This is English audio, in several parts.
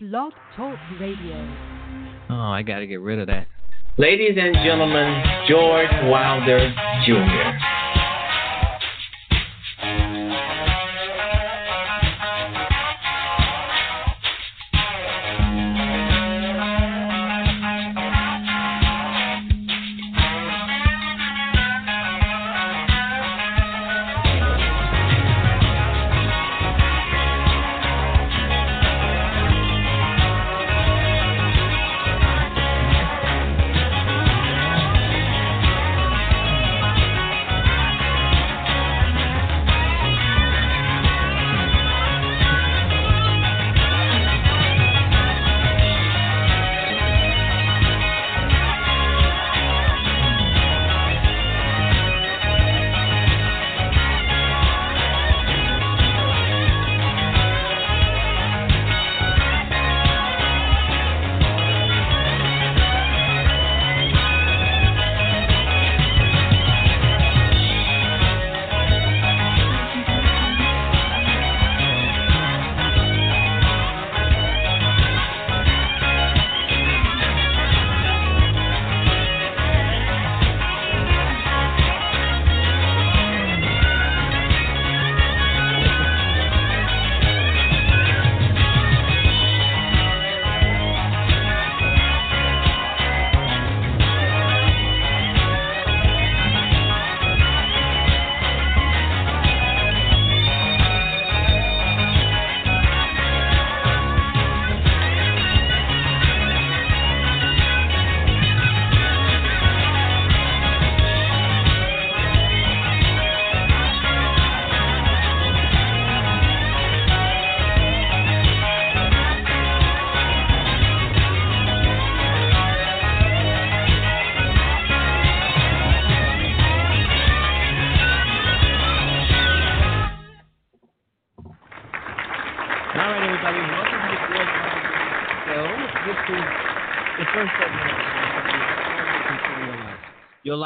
Blog Talk Radio. Oh, I got to get rid of that. Ladies and gentlemen, George Wilder Jr.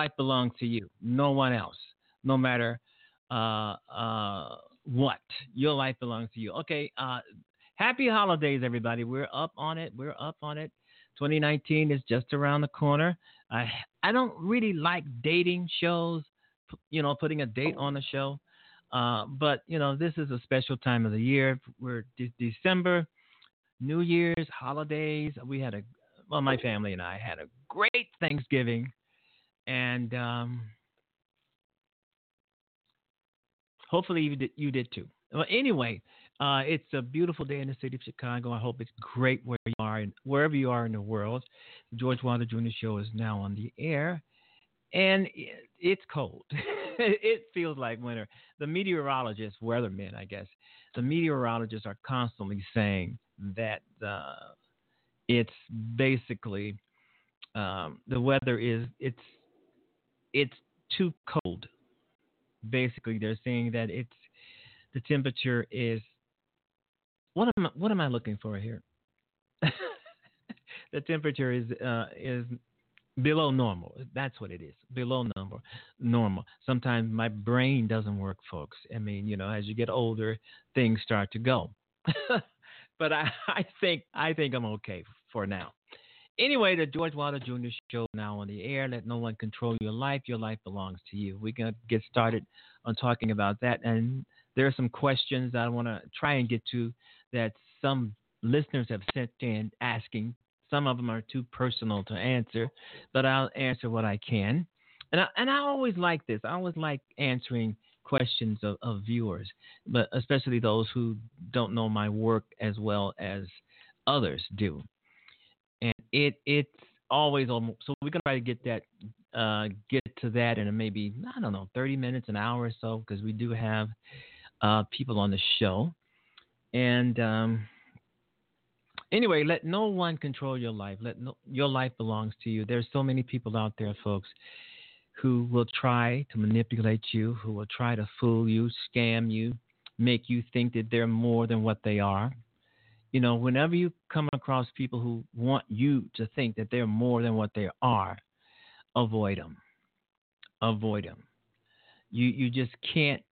life belongs to you, no one else, no matter uh, uh, what. Your life belongs to you. Okay, uh, happy holidays, everybody. We're up on it. We're up on it. 2019 is just around the corner. I I don't really like dating shows, you know, putting a date on the show. Uh, but you know, this is a special time of the year. We're de- December, New Year's, holidays. We had a well, my family and I had a great Thanksgiving, and um, hopefully you did, you did too. Well, anyway, uh, it's a beautiful day in the city of Chicago. I hope it's great where you are, and wherever you are in the world. The George Wilder Jr. Show is now on the air, and it's cold. it feels like winter. The meteorologists, weathermen, I guess, the meteorologists are constantly saying that uh, it's basically um, the weather is it's it's too cold. Basically, they're saying that it's the temperature is what am I, what am I looking for here? the temperature is uh, is below normal. That's what it is. Below normal. Normal. Sometimes my brain doesn't work, folks. I mean, you know, as you get older, things start to go. but I, I think I think I'm okay for now. Anyway, the George Wilder Jr. show now on the air. Let no one control your life. Your life belongs to you. We're gonna get started on talking about that, and there are some questions that I want to try and get to that some listeners have sent in asking. Some of them are too personal to answer, but I'll answer what I can. And I, and I always like this. I always like answering questions of, of viewers, but especially those who don't know my work as well as others do. It it's always almost so we're gonna try to get that uh, get to that in maybe I don't know 30 minutes, an hour or so, because we do have uh, people on the show. And um, anyway, let no one control your life. Let no, your life belongs to you. There's so many people out there, folks, who will try to manipulate you, who will try to fool you, scam you, make you think that they're more than what they are. You know, whenever you come across people who want you to think that they're more than what they are, avoid them. Avoid them. You you just can't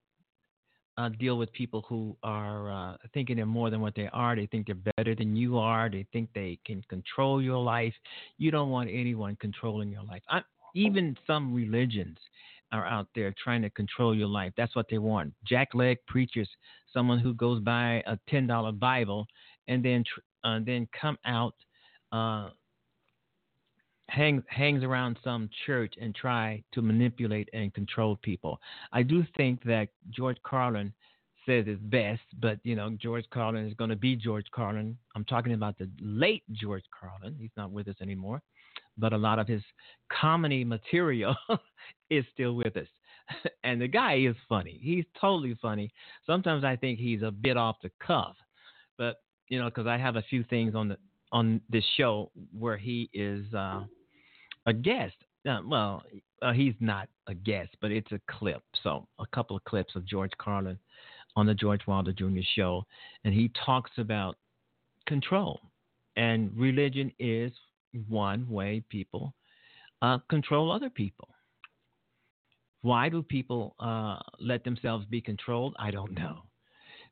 uh, deal with people who are uh, thinking they're more than what they are. They think they're better than you are. They think they can control your life. You don't want anyone controlling your life. I, even some religions are out there trying to control your life. That's what they want. Jackleg preachers, someone who goes by a ten dollar Bible and then uh, then come out uh, hangs hangs around some church and try to manipulate and control people. I do think that George Carlin says it best, but you know George Carlin is going to be George Carlin. I'm talking about the late George Carlin. He's not with us anymore, but a lot of his comedy material is still with us. and the guy is funny. He's totally funny. Sometimes I think he's a bit off the cuff, but you know because I have a few things on the on this show where he is. Uh, a guest. Uh, well, uh, he's not a guest, but it's a clip. So a couple of clips of George Carlin on the George Wilder Jr. show, and he talks about control, and religion is one way people uh, control other people. Why do people uh, let themselves be controlled? I don't know,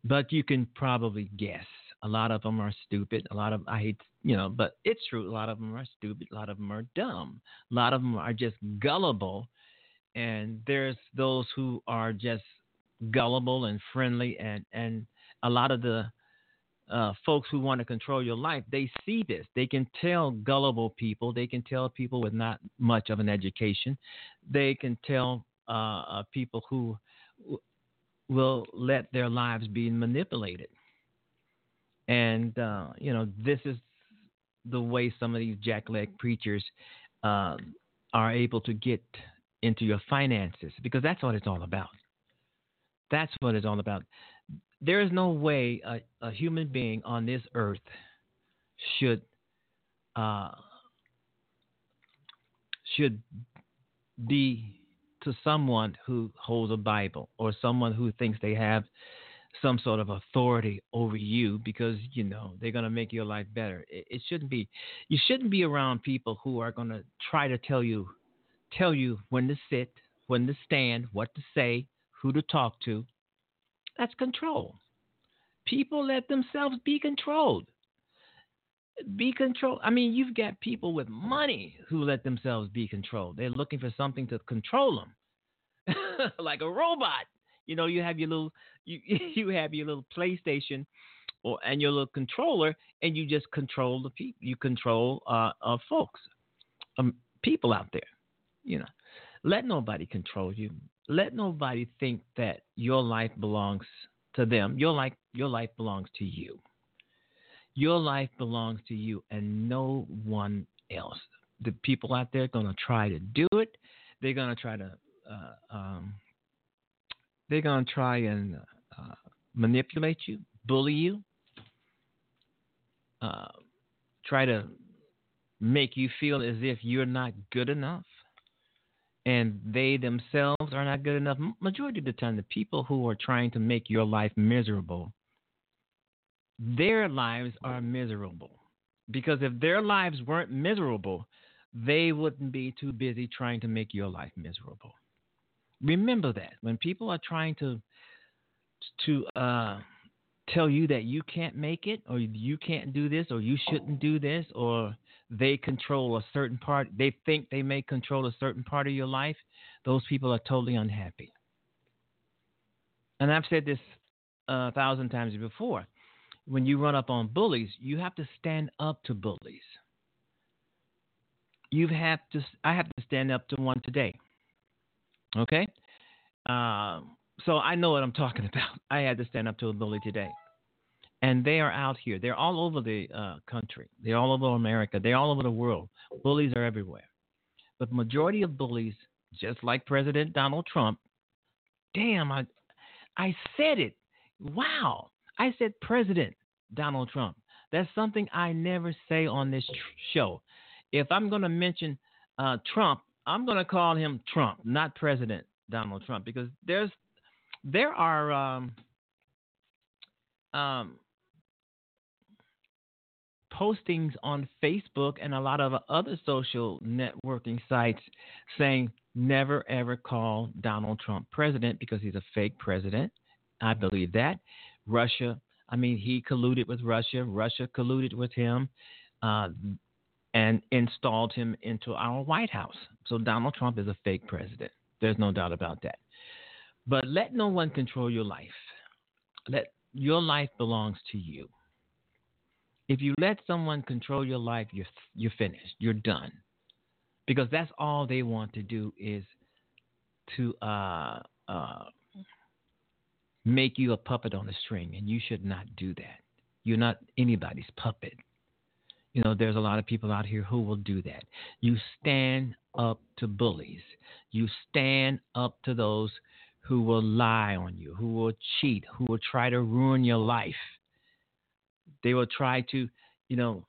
but you can probably guess. A lot of them are stupid. A lot of I hate you know, but it's true. A lot of them are stupid. A lot of them are dumb. A lot of them are just gullible, and there's those who are just gullible and friendly, and and a lot of the uh, folks who want to control your life, they see this. They can tell gullible people. They can tell people with not much of an education. They can tell uh, uh people who will let their lives be manipulated. And, uh, you know, this is the way some of these jackleg preachers uh, are able to get into your finances because that's what it's all about. That's what it's all about. There is no way a, a human being on this earth should uh, should be to someone who holds a Bible or someone who thinks they have some sort of authority over you because you know they're going to make your life better. It, it, shouldn't be. You shouldn't be around people who are going to try to tell you, tell you when to sit, when to stand, what to say, who to talk to. That's control. People let themselves be controlled. Be controlled. I mean, you've got people with money who let themselves be controlled. They're looking for something to control them, like a robot. You know, you have your little you you have your little PlayStation or and your little controller, and you just control the people. You control uh, uh folks, um, people out there. You know, let nobody control you. Let nobody think that your life belongs to them. Your life your life belongs to you. Your life belongs to you and no one else. The people out there are going to try to do it. They're going to try to uh, um, they're going to try and uh, manipulate you, bully you, uh, try to make you feel as if you're not good enough and they themselves are not good enough. Majority of the time, the people who are trying to make your life miserable, their lives are miserable. Because if their lives weren't miserable, they wouldn't be too busy trying to make your life miserable. Remember that when people are trying to to uh, tell you that you can't make it, or you can't do this, or you shouldn't do this, or they control a certain part, they think they may control a certain part of your life, those people are totally unhappy. And I've said this a thousand times before. When you run up on bullies, you have to stand up to bullies. You have to. I have to stand up to one today. Okay? Uh, so I know what I'm talking about. I had to stand up to a bully today. And they are out here. They're all over the uh, country. They're all over America. They're all over the world. Bullies are everywhere. But the majority of bullies, just like President Donald Trump, damn, I, I said it. Wow. I said President Donald Trump. That's something I never say on this tr- show. If I'm going to mention uh, Trump, I'm going to call him Trump, not President Donald Trump, because there's there are um, um, postings on Facebook and a lot of other social networking sites saying never ever call Donald Trump president because he's a fake president I believe that. Russia, I mean, he colluded with Russia. Russia colluded with him uh, and installed him into our White House. So Donald Trump is a fake president. There's no doubt about that. But let no one control your life. Let your life belongs to you. If you let someone control your life, you're you're finished. You're done. Because that's all they want to do is to uh, uh, make you a puppet on a string, and you should not do that. You're not anybody's puppet. You know, there's a lot of people out here who will do that. You stand up to bullies. You stand up to those who will lie on you, who will cheat, who will try to ruin your life. They will try to, you know,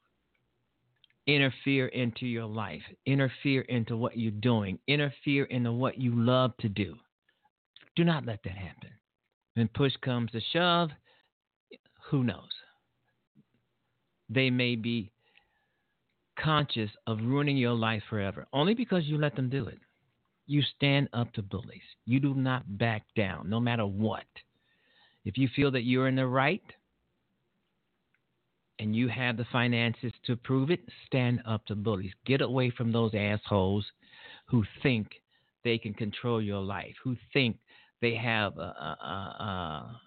interfere into your life, interfere into what you're doing, interfere into what you love to do. Do not let that happen. When push comes to shove, who knows? They may be conscious of ruining your life forever only because you let them do it. You stand up to bullies. You do not back down, no matter what. If you feel that you're in the right and you have the finances to prove it, stand up to bullies. Get away from those assholes who think they can control your life, who think they have a, a,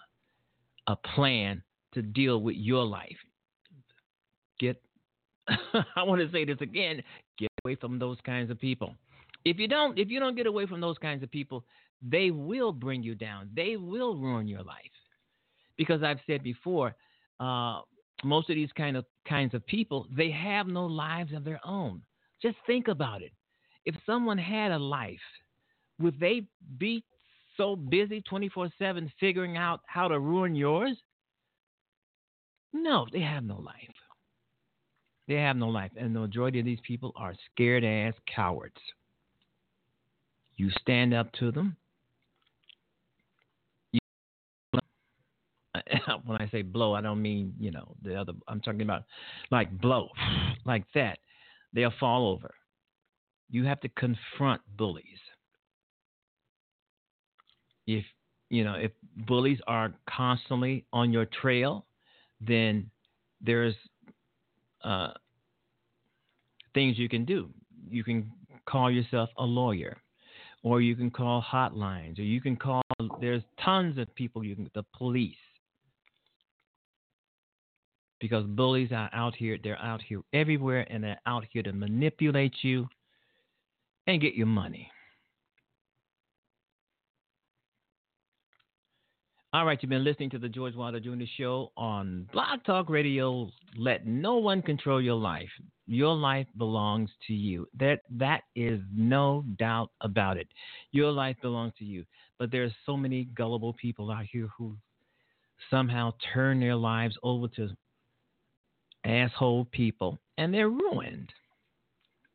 a, a plan to deal with your life. I want to say this again, get away from those kinds of people. If you don't if you don't get away from those kinds of people, they will bring you down. They will ruin your life. Because I've said before, uh, most of these kind of kinds of people, they have no lives of their own. Just think about it. If someone had a life, would they be so busy 24/7 figuring out how to ruin yours? No, they have no life. They have no life. And the majority of these people are scared ass cowards. You stand up to them. You, when I say blow, I don't mean, you know, the other, I'm talking about like blow, like that. They'll fall over. You have to confront bullies. If, you know, if bullies are constantly on your trail, then there's uh, things you can do. You can call yourself a lawyer, or you can call hotlines, or you can call. There's tons of people. You can the police because bullies are out here. They're out here everywhere, and they're out here to manipulate you and get your money. All right, you've been listening to the George Wilder Jr. Show on Blog Talk Radio. Let no one control your life. Your life belongs to you. That that is no doubt about it. Your life belongs to you. But there are so many gullible people out here who somehow turn their lives over to asshole people, and they're ruined.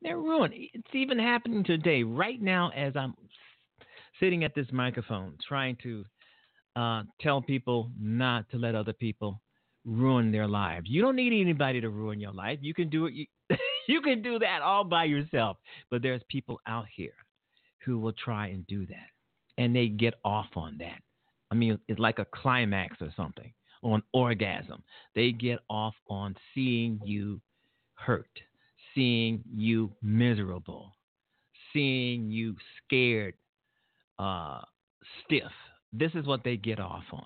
They're ruined. It's even happening today, right now, as I'm sitting at this microphone, trying to uh, tell people not to let other people ruin their lives. You don't need anybody to ruin your life. You can do it. You, you can do that all by yourself. But there's people out here who will try and do that, and they get off on that. I mean, it's like a climax or something, or an orgasm. They get off on seeing you hurt, seeing you miserable, seeing you scared, uh, stiff this is what they get off on.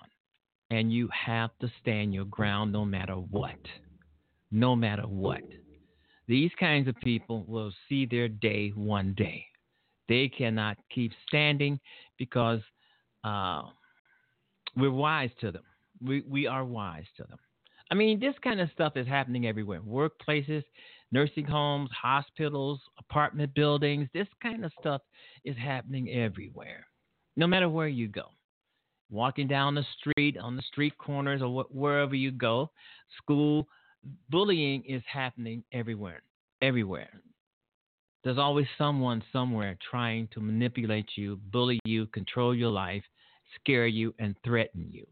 And you have to stand your ground no matter what. No matter what. These kinds of people will see their day one day. They cannot keep standing because uh, we're wise to them. We, we are wise to them. I mean, this kind of stuff is happening everywhere workplaces, nursing homes, hospitals, apartment buildings. This kind of stuff is happening everywhere, no matter where you go walking down the street, on the street corners, or wh- wherever you go, school, bullying is happening everywhere. Everywhere. There's always someone somewhere trying to manipulate you, bully you, control your life, scare you, and threaten you.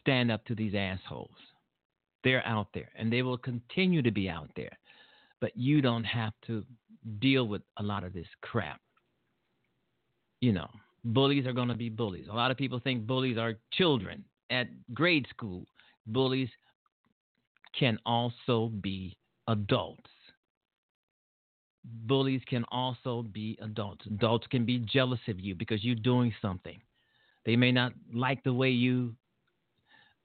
Stand up to these assholes. They're out there, and they will continue to be out there. But you don't have to deal with a lot of this crap. You know, bullies are going to be bullies. A lot of people think bullies are children at grade school. Bullies can also be adults. Bullies can also be adults. Adults can be jealous of you because you're doing something. They may not like the way you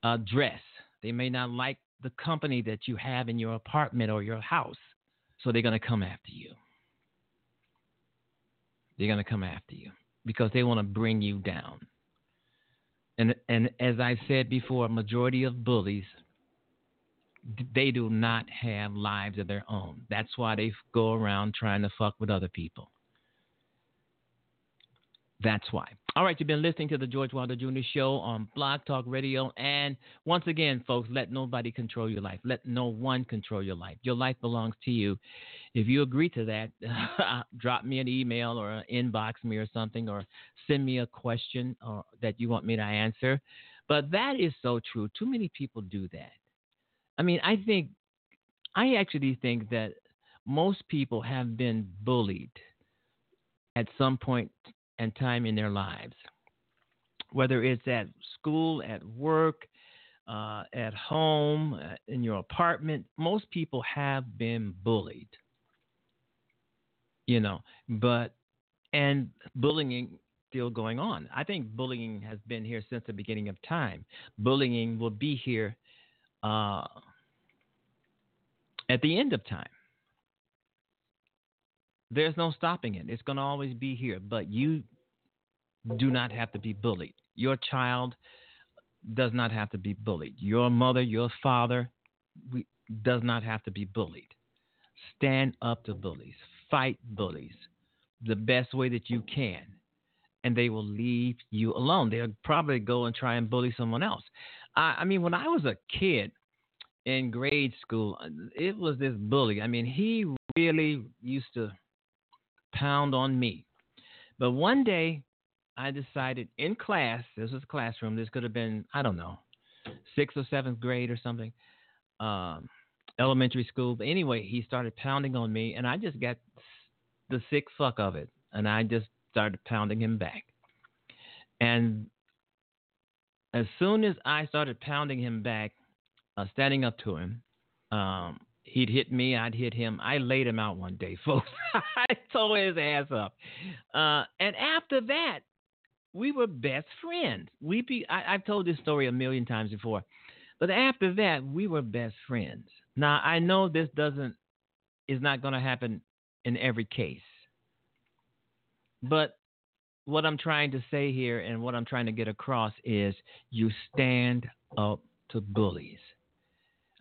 uh, dress. They may not like the company that you have in your apartment or your house. So they're going to come after you. They're going to come after you because they want to bring you down. And and as I said before, majority of bullies they do not have lives of their own. That's why they go around trying to fuck with other people. That's why. All right, you've been listening to the George Wilder Jr. Show on Blog Talk Radio. And once again, folks, let nobody control your life. Let no one control your life. Your life belongs to you. If you agree to that, drop me an email or inbox me or something, or send me a question or, that you want me to answer. But that is so true. Too many people do that. I mean, I think, I actually think that most people have been bullied at some point and time in their lives, whether it's at school, at work, uh, at home, uh, in your apartment. Most people have been bullied, you know, but, and bullying still going on. I think bullying has been here since the beginning of time. Bullying will be here uh, at the end of time. There's no stopping it. It's going to always be here, but you do not have to be bullied. Your child does not have to be bullied. Your mother, your father we, does not have to be bullied. Stand up to bullies, fight bullies the best way that you can, and they will leave you alone. They'll probably go and try and bully someone else. I, I mean, when I was a kid in grade school, it was this bully. I mean, he really used to pound on me. But one day, I decided in class, this was a classroom, this could have been, I don't know, sixth or seventh grade or something, um, elementary school. But anyway, he started pounding on me, and I just got the sick fuck of it. And I just started pounding him back. And as soon as I started pounding him back, uh, standing up to him, um, He'd hit me, I'd hit him. I laid him out one day, folks. I tore his ass up. Uh, and after that, we were best friends. We be, I, I've told this story a million times before, but after that, we were best friends. Now I know this doesn't is not going to happen in every case, but what I'm trying to say here and what I'm trying to get across is you stand up to bullies.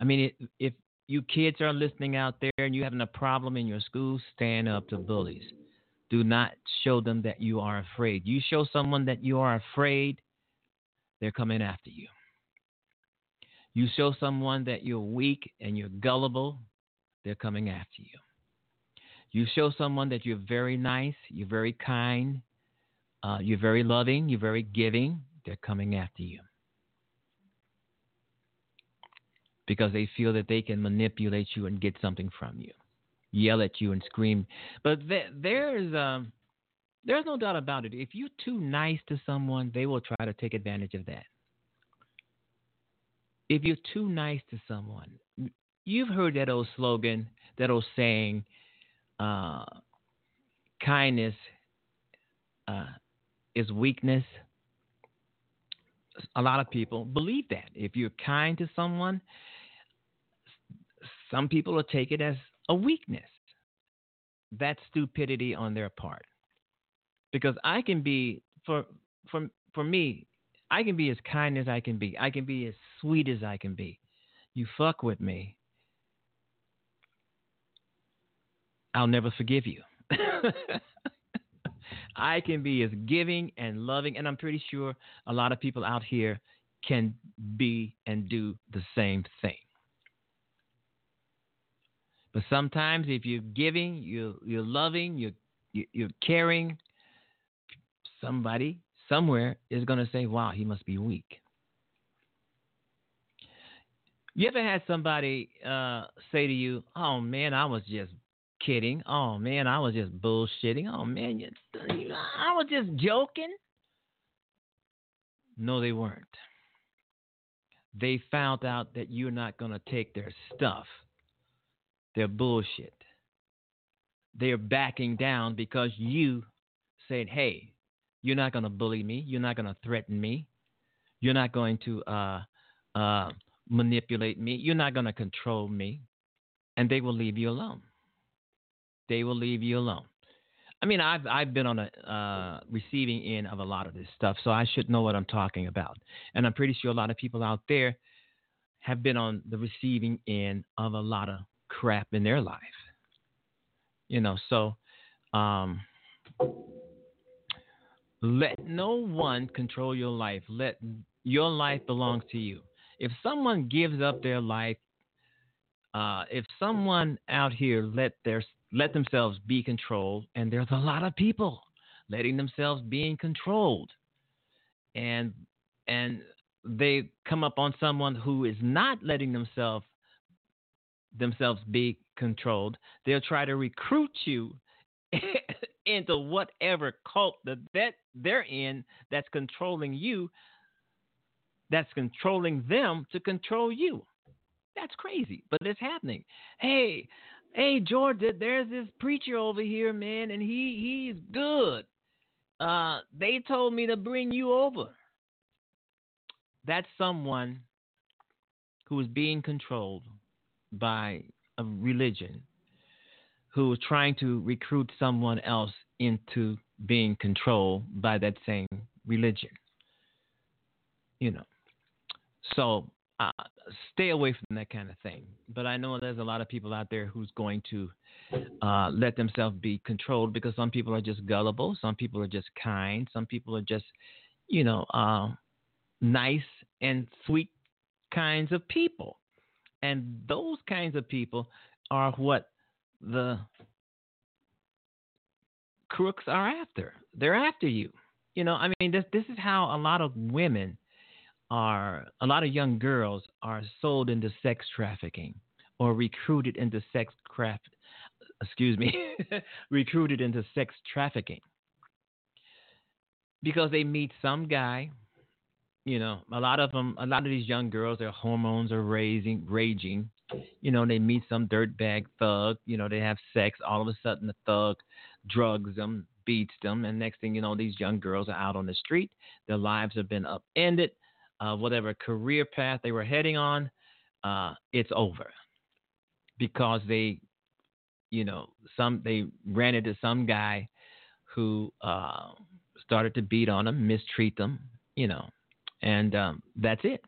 I mean, if you kids are listening out there and you having a problem in your school, stand up to bullies. Do not show them that you are afraid. You show someone that you are afraid, they're coming after you. You show someone that you're weak and you're gullible, they're coming after you. You show someone that you're very nice, you're very kind, uh, you're very loving, you're very giving, they're coming after you. Because they feel that they can manipulate you and get something from you yell at you and scream. But th- there's um, there's no doubt about it. If you're too nice to someone, they will try to take advantage of that. If you're too nice to someone, you've heard that old slogan, that old saying, uh, kindness uh, is weakness. A lot of people believe that. If you're kind to someone, some people will take it as a weakness. That's stupidity on their part. Because I can be for for for me, I can be as kind as I can be. I can be as sweet as I can be. You fuck with me, I'll never forgive you. I can be as giving and loving, and I'm pretty sure a lot of people out here can be and do the same thing. But sometimes, if you're giving, you're you're loving, you're you're caring, somebody somewhere is going to say, "Wow, he must be weak." You ever had somebody uh, say to you, "Oh man, I was just kidding. Oh man, I was just bullshitting. Oh man, you, I was just joking." No, they weren't. They found out that you're not going to take their stuff, their bullshit. They're backing down because you said, hey, you're not going to bully me. You're not going to threaten me. You're not going to uh, uh, manipulate me. You're not going to control me. And they will leave you alone. They will leave you alone. I mean, I've I've been on a uh, receiving end of a lot of this stuff, so I should know what I'm talking about. And I'm pretty sure a lot of people out there have been on the receiving end of a lot of crap in their life. You know, so um, let no one control your life. Let your life belongs to you. If someone gives up their life, uh, if someone out here let their let themselves be controlled, and there's a lot of people letting themselves being controlled, and and they come up on someone who is not letting themselves themselves be controlled, they'll try to recruit you into whatever cult that, that they're in that's controlling you, that's controlling them to control you. That's crazy, but it's happening. Hey, hey, George, there's this preacher over here, man, and he he's good. Uh, they told me to bring you over. That's someone who is being controlled by a religion who is trying to recruit someone else into being controlled by that same religion. You know, so uh, stay away from that kind of thing. But I know there's a lot of people out there who's going to uh, let themselves be controlled because some people are just gullible, some people are just kind, some people are just, you know, uh, nice and sweet kinds of people. And those kinds of people are what the crooks are after. They're after you. You know, I mean, this this is how a lot of women are, a lot of young girls are sold into sex trafficking or recruited into sex craft. Excuse me, recruited into sex trafficking because they meet some guy. You know, a lot of them, a lot of these young girls, their hormones are raising, raging, you know, they meet some dirtbag thug, you know, they have sex. All of a sudden, the thug drugs them, beats them, and next thing you know, these young girls are out on the street. Their lives have been upended. Uh, whatever career path they were heading on, uh, it's over because they, you know, some they ran into some guy who uh, started to beat on them, mistreat them, you know, and um, that's it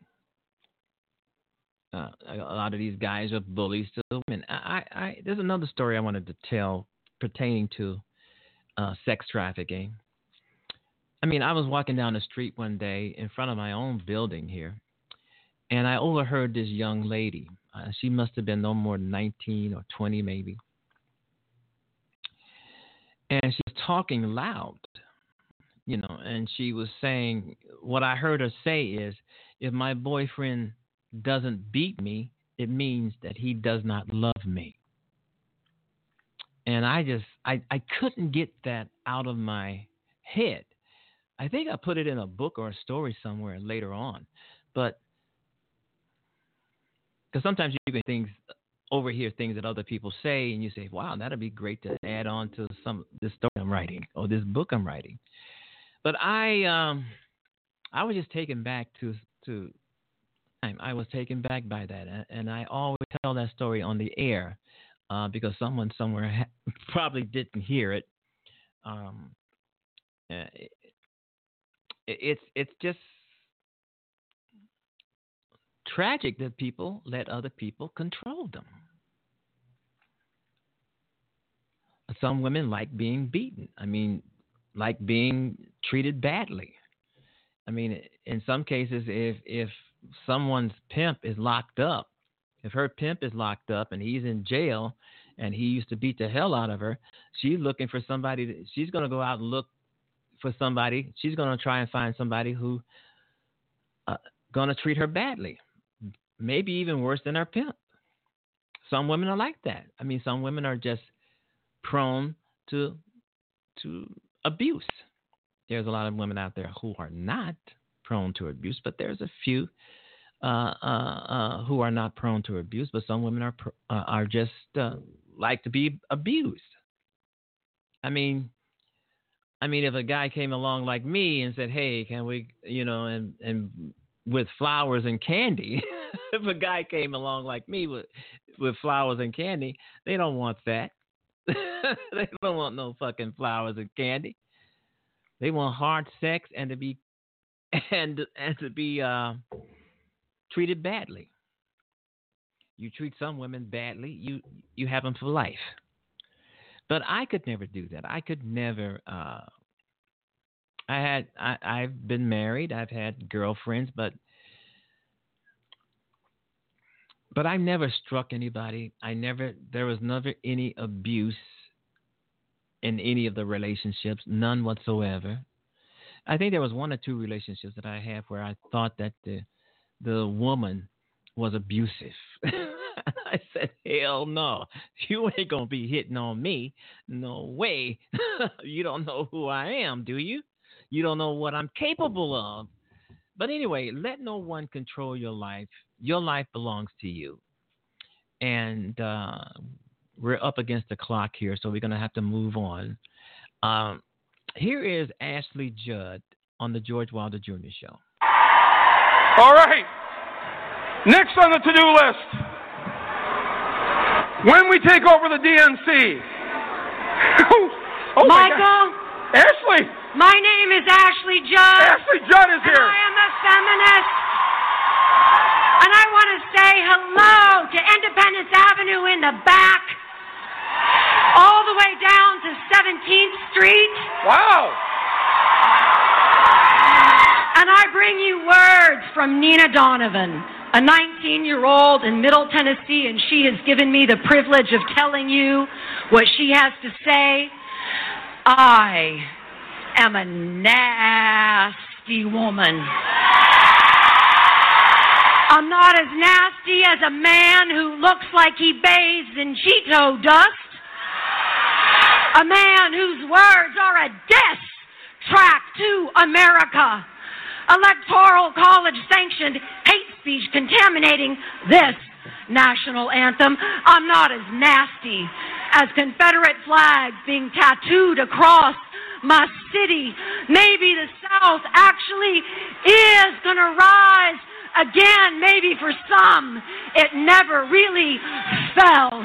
uh, a lot of these guys are bullies to women. I, I, there's another story I wanted to tell pertaining to uh, sex trafficking. I mean, I was walking down the street one day in front of my own building here, and I overheard this young lady. Uh, she must have been no more than 19 or 20, maybe. And she's talking loud, you know, and she was saying, What I heard her say is, if my boyfriend doesn't beat me, it means that he does not love me. And I just I, I couldn't get that out of my head. I think I put it in a book or a story somewhere later on. But because sometimes you can things overhear things that other people say and you say, Wow, that'd be great to add on to some this story I'm writing or this book I'm writing. But I um I was just taken back to to time, I was taken back by that, and I always tell that story on the air uh, because someone somewhere ha- probably didn't hear it. Um, uh, it, it's it's just tragic that people let other people control them. Some women like being beaten. I mean, like being treated badly. I mean, in some cases, if if someone's pimp is locked up, if her pimp is locked up and he's in jail and he used to beat the hell out of her, she's looking for somebody. To, she's going to go out and look for somebody. She's going to try and find somebody who uh, going to treat her badly, maybe even worse than her pimp. Some women are like that. I mean, some women are just prone to to abuse. There's a lot of women out there who are not, prone to abuse, but there's a few uh, uh, uh, who are not prone to abuse, but some women are uh, are just uh, like to be abused. I mean, I mean, if a guy came along like me and said, "Hey, can we," you know, and and with flowers and candy, if a guy came along like me with with flowers and candy, they don't want that. they don't want no fucking flowers and candy. They want hard sex and to be and and to be uh, treated badly. You treat some women badly, you you have them for life. But I could never do that. I could never. Uh, I had I, I've been married. I've had girlfriends, but but I never struck anybody. I never there was never any abuse in any of the relationships, none whatsoever. I think there was one or two relationships that I had where I thought that the the woman was abusive. I said, hell no, you ain't gonna be hitting on me. No way. you don't know who I am, do you? You don't know what I'm capable of. But anyway, let no one control your life. Your life belongs to you. And uh, we're up against the clock here, so we're going to have to move on. Um, here is Ashley Judd on the George Wilder Jr. Show. All right. Next on the to do list when we take over the DNC. oh, Michael. Ashley. My name is Ashley Judd. Ashley Judd is here. I am a feminist. I want to say hello to Independence Avenue in the back, all the way down to 17th Street. Wow. And I bring you words from Nina Donovan, a 19 year old in Middle Tennessee, and she has given me the privilege of telling you what she has to say. I am a nasty woman. I'm not as nasty as a man who looks like he bathes in Cheeto dust. A man whose words are a diss track to America. Electoral college sanctioned hate speech contaminating this national anthem. I'm not as nasty as Confederate flags being tattooed across my city. Maybe the South actually is going to rise again, maybe for some, it never really fell.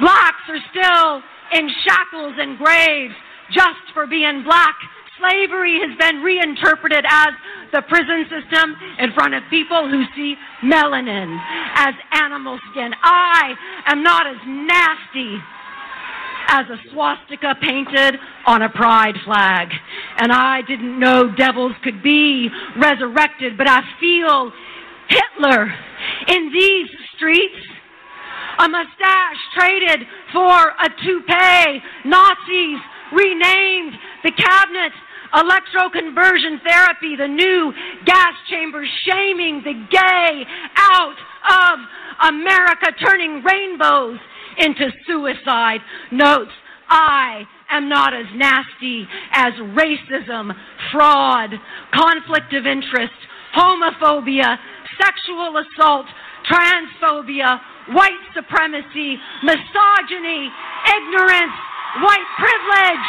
Blacks are still in shackles and graves just for being black. Slavery has been reinterpreted as the prison system in front of people who see melanin as animal skin. I am not as nasty as a swastika painted on a pride flag. And I didn't know devils could be resurrected, but I feel Hitler in these streets. A mustache traded for a toupee. Nazis renamed the cabinet electroconversion therapy, the new gas chambers shaming the gay out of America, turning rainbows into suicide notes. I am not as nasty as racism, fraud, conflict of interest, homophobia, sexual assault, transphobia, white supremacy, misogyny, ignorance, white privilege.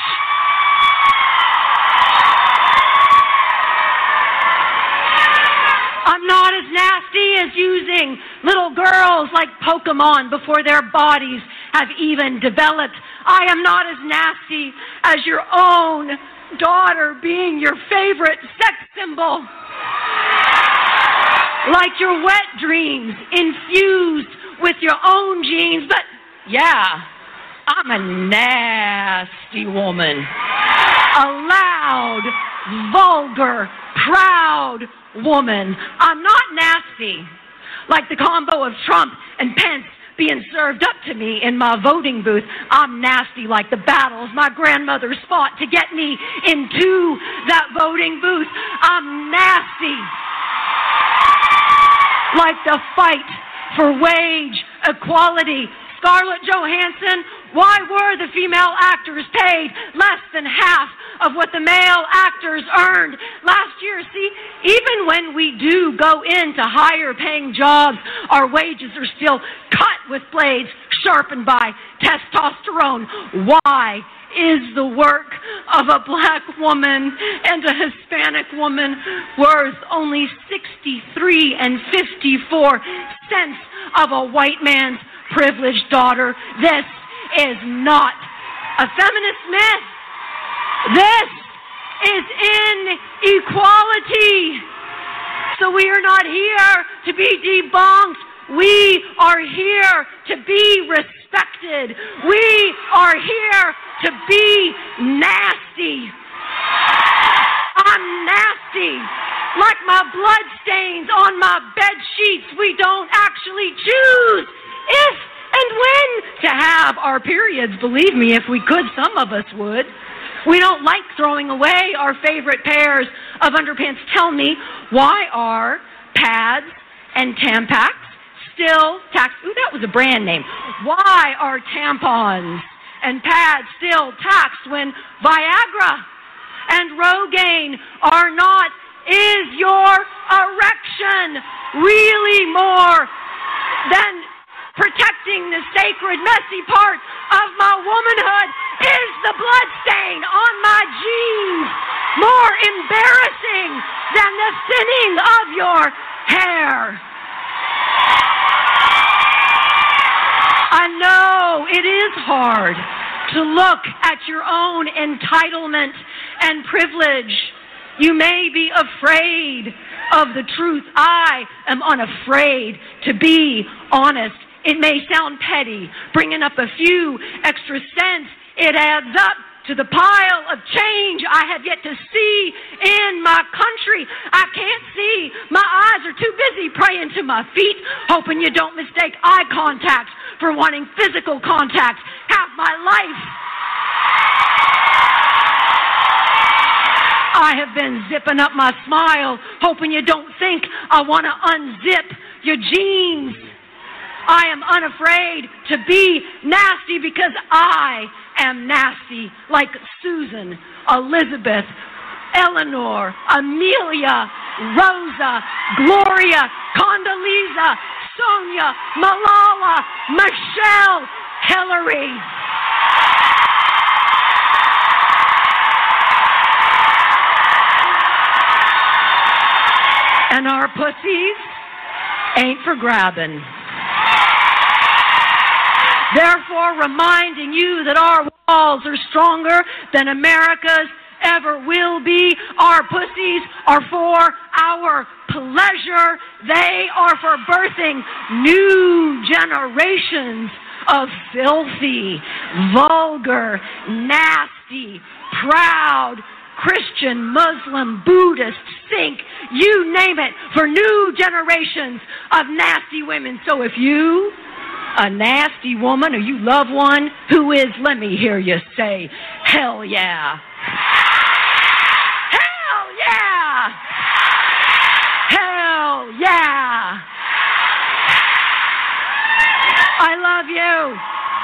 I'm not as nasty as using little girls like Pokemon before their bodies have even developed. I am not as nasty as your own daughter being your favorite sex symbol. Like your wet dreams infused with your own genes. But yeah, I'm a nasty woman. A loud, vulgar, proud woman. I'm not nasty like the combo of Trump and Pence being served up to me in my voting booth. I'm nasty like the battles my grandmothers fought to get me into that voting booth. I'm nasty like the fight for wage equality. Scarlett Johansson Why were the female actors paid less than half of what the male actors earned last year? See, even when we do go into higher paying jobs, our wages are still cut with blades sharpened by testosterone. Why? is the work of a black woman and a Hispanic woman worth only 63 and 54 cents of a white man's privileged daughter. This is not a feminist myth. This is inequality. So we are not here to be debunked. We are here to be respected. We are here to be nasty. I'm nasty. Like my blood stains on my bed sheets, we don't actually choose if and when to have our periods. Believe me, if we could, some of us would. We don't like throwing away our favorite pairs of underpants. Tell me, why are pads and Tampax still taxed? Ooh, that was a brand name. Why are tampons and pads still taxed when Viagra and Rogaine are not? Is your erection really more than protecting the sacred, messy part of my womanhood? Is the blood stain on my jeans more embarrassing than the thinning of your hair? I know it is hard to look at your own entitlement and privilege. You may be afraid of the truth. I am unafraid to be honest. It may sound petty, bringing up a few extra cents. It adds up to the pile of change I have yet to see in my country. I can't see. My eyes are too busy praying to my feet, hoping you don't mistake eye contact for wanting physical contact half my life. I have been zipping up my smile, hoping you don't think I want to unzip your jeans. I am unafraid to be nasty because I am nasty, like Susan, Elizabeth, Eleanor, Amelia, Rosa, Gloria, Condoleezza, Sonia, Malala, Michelle, Hillary. And our pussies ain't for grabbing. Therefore, reminding you that our walls are stronger than America's ever will be. Our pussies are for our pleasure. They are for birthing new generations of filthy, vulgar, nasty, proud, Christian, Muslim, Buddhist, Sikh, you name it, for new generations of nasty women. So if you, a nasty woman, or you love one who is, let me hear you say, hell yeah. Hell yeah! Hell yeah. I love you.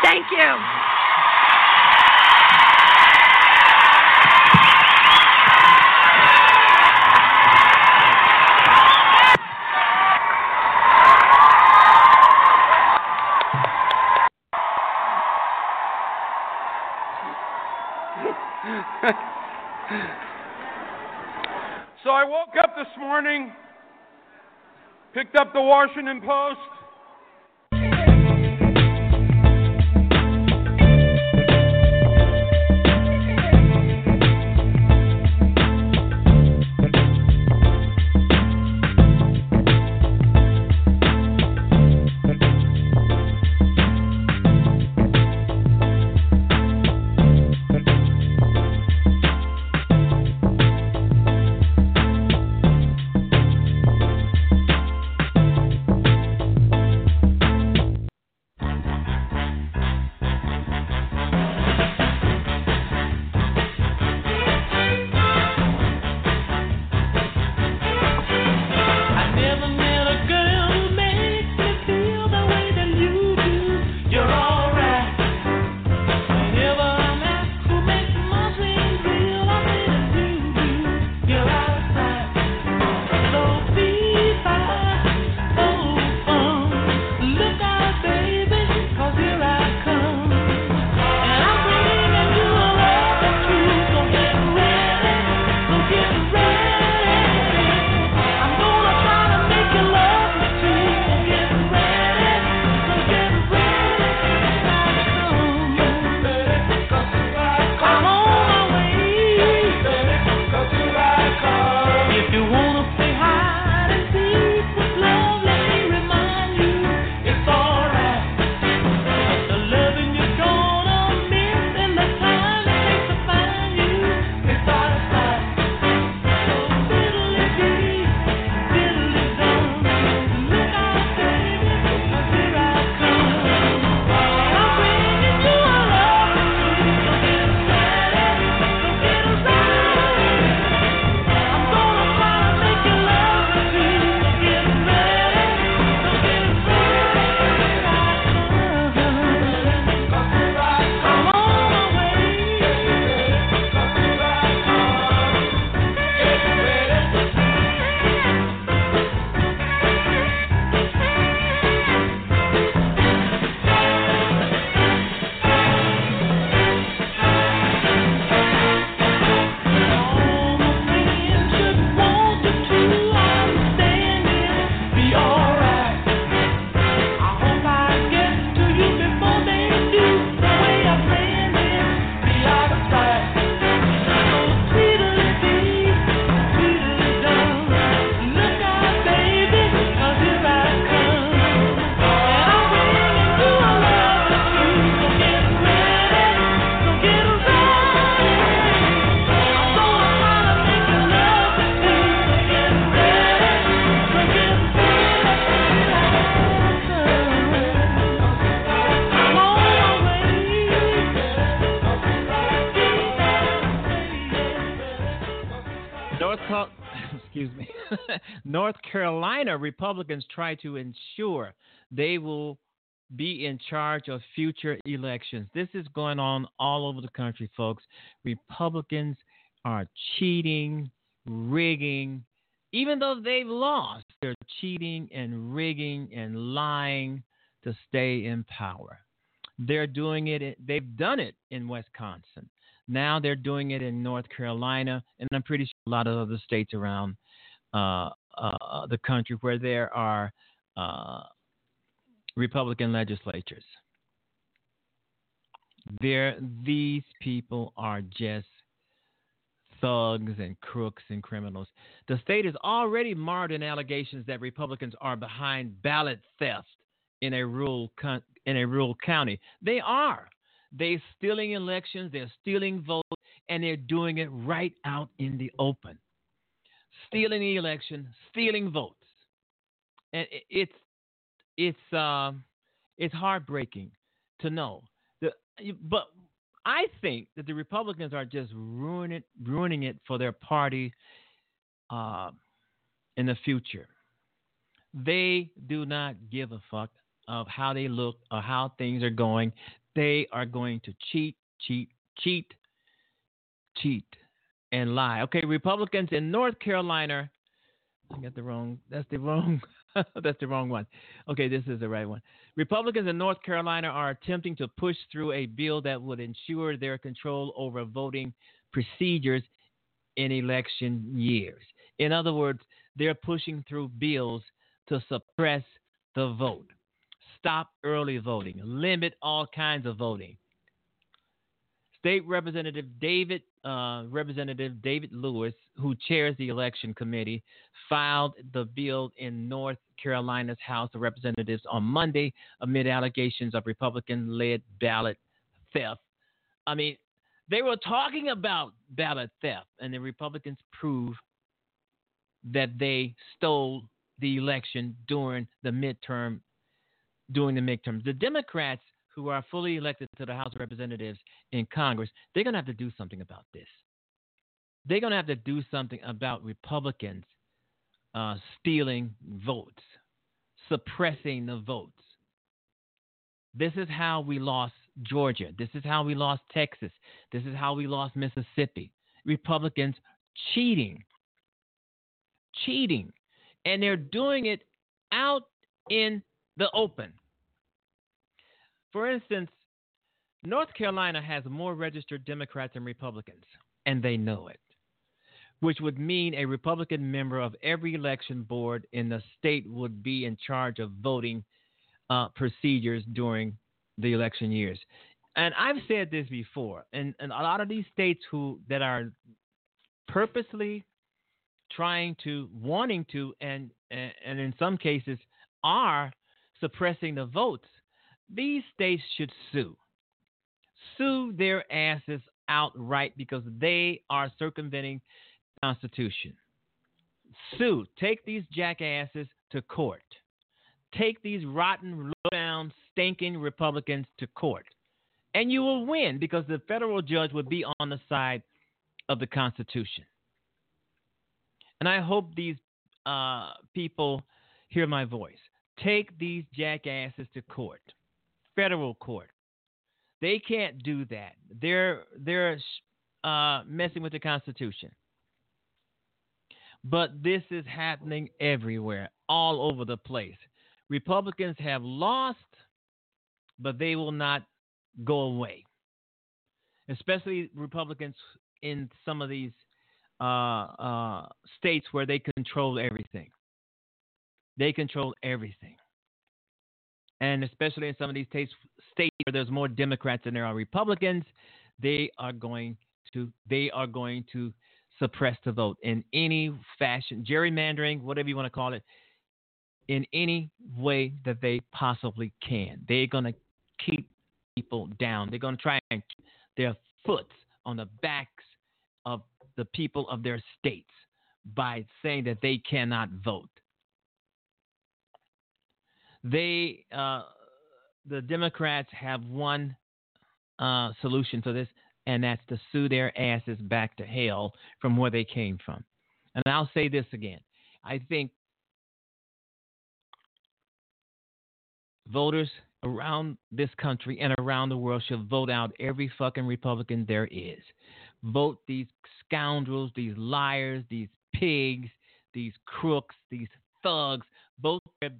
Thank you. So I woke up this morning, picked up the Washington Post. Republicans try to ensure they will be in charge of future elections. This is going on all over the country, folks. Republicans are cheating, rigging, even though they've lost, they're cheating and rigging and lying to stay in power. They're doing it, they've done it in Wisconsin. Now they're doing it in North Carolina, and I'm pretty sure a lot of other states around uh, uh, the country where there are uh, Republican legislatures. There, these people are just thugs and crooks and criminals. The state is already marred in allegations that Republicans are behind ballot theft in a rural in a rural county. They are. They're stealing elections, they're stealing votes, and they're doing it right out in the open. Stealing the election, stealing votes. And it's it's uh, it's heartbreaking to know. The, but I think that the Republicans are just ruining it, ruining it for their party uh, in the future. They do not give a fuck of how they look or how things are going. They are going to cheat, cheat, cheat, cheat, and lie. Okay, Republicans in North Carolina. I got the wrong. That's the wrong. that's the wrong one. Okay, this is the right one. Republicans in North Carolina are attempting to push through a bill that would ensure their control over voting procedures in election years. In other words, they're pushing through bills to suppress the vote stop early voting, limit all kinds of voting. State Representative David uh, Representative David Lewis, who chairs the election committee, filed the bill in North Carolina's House of Representatives on Monday amid allegations of Republican-led ballot theft. I mean, they were talking about ballot theft, and the Republicans proved that they stole the election during the midterm during the midterms. The Democrats who are fully elected to the House of Representatives in Congress, they're going to have to do something about this. They're going to have to do something about Republicans uh, stealing votes, suppressing the votes. This is how we lost Georgia. This is how we lost Texas. This is how we lost Mississippi. Republicans cheating. Cheating. And they're doing it out in the open. For instance, North Carolina has more registered Democrats than Republicans, and they know it, which would mean a Republican member of every election board in the state would be in charge of voting uh, procedures during the election years. And I've said this before, and, and a lot of these states who that are purposely trying to, wanting to, and and in some cases are suppressing the votes, these states should sue. Sue their asses outright because they are circumventing the Constitution. Sue. Take these jackasses to court. Take these rotten, low-down, stinking Republicans to court. And you will win because the federal judge would be on the side of the Constitution. And I hope these uh, people hear my voice. Take these jackasses to court, federal court. They can't do that. They're they're uh, messing with the Constitution. But this is happening everywhere, all over the place. Republicans have lost, but they will not go away. Especially Republicans in some of these uh, uh, states where they control everything. They control everything. And especially in some of these states, states where there's more Democrats than there are Republicans, they are going to they are going to suppress the vote in any fashion, gerrymandering, whatever you want to call it, in any way that they possibly can. They're going to keep people down. They're going to try and keep their foot on the backs of the people of their states by saying that they cannot vote they uh, the Democrats have one uh, solution to this, and that's to sue their asses back to hell from where they came from. And I'll say this again. I think voters around this country and around the world should vote out every fucking Republican there is. Vote these scoundrels, these liars, these pigs, these crooks, these thugs, vote their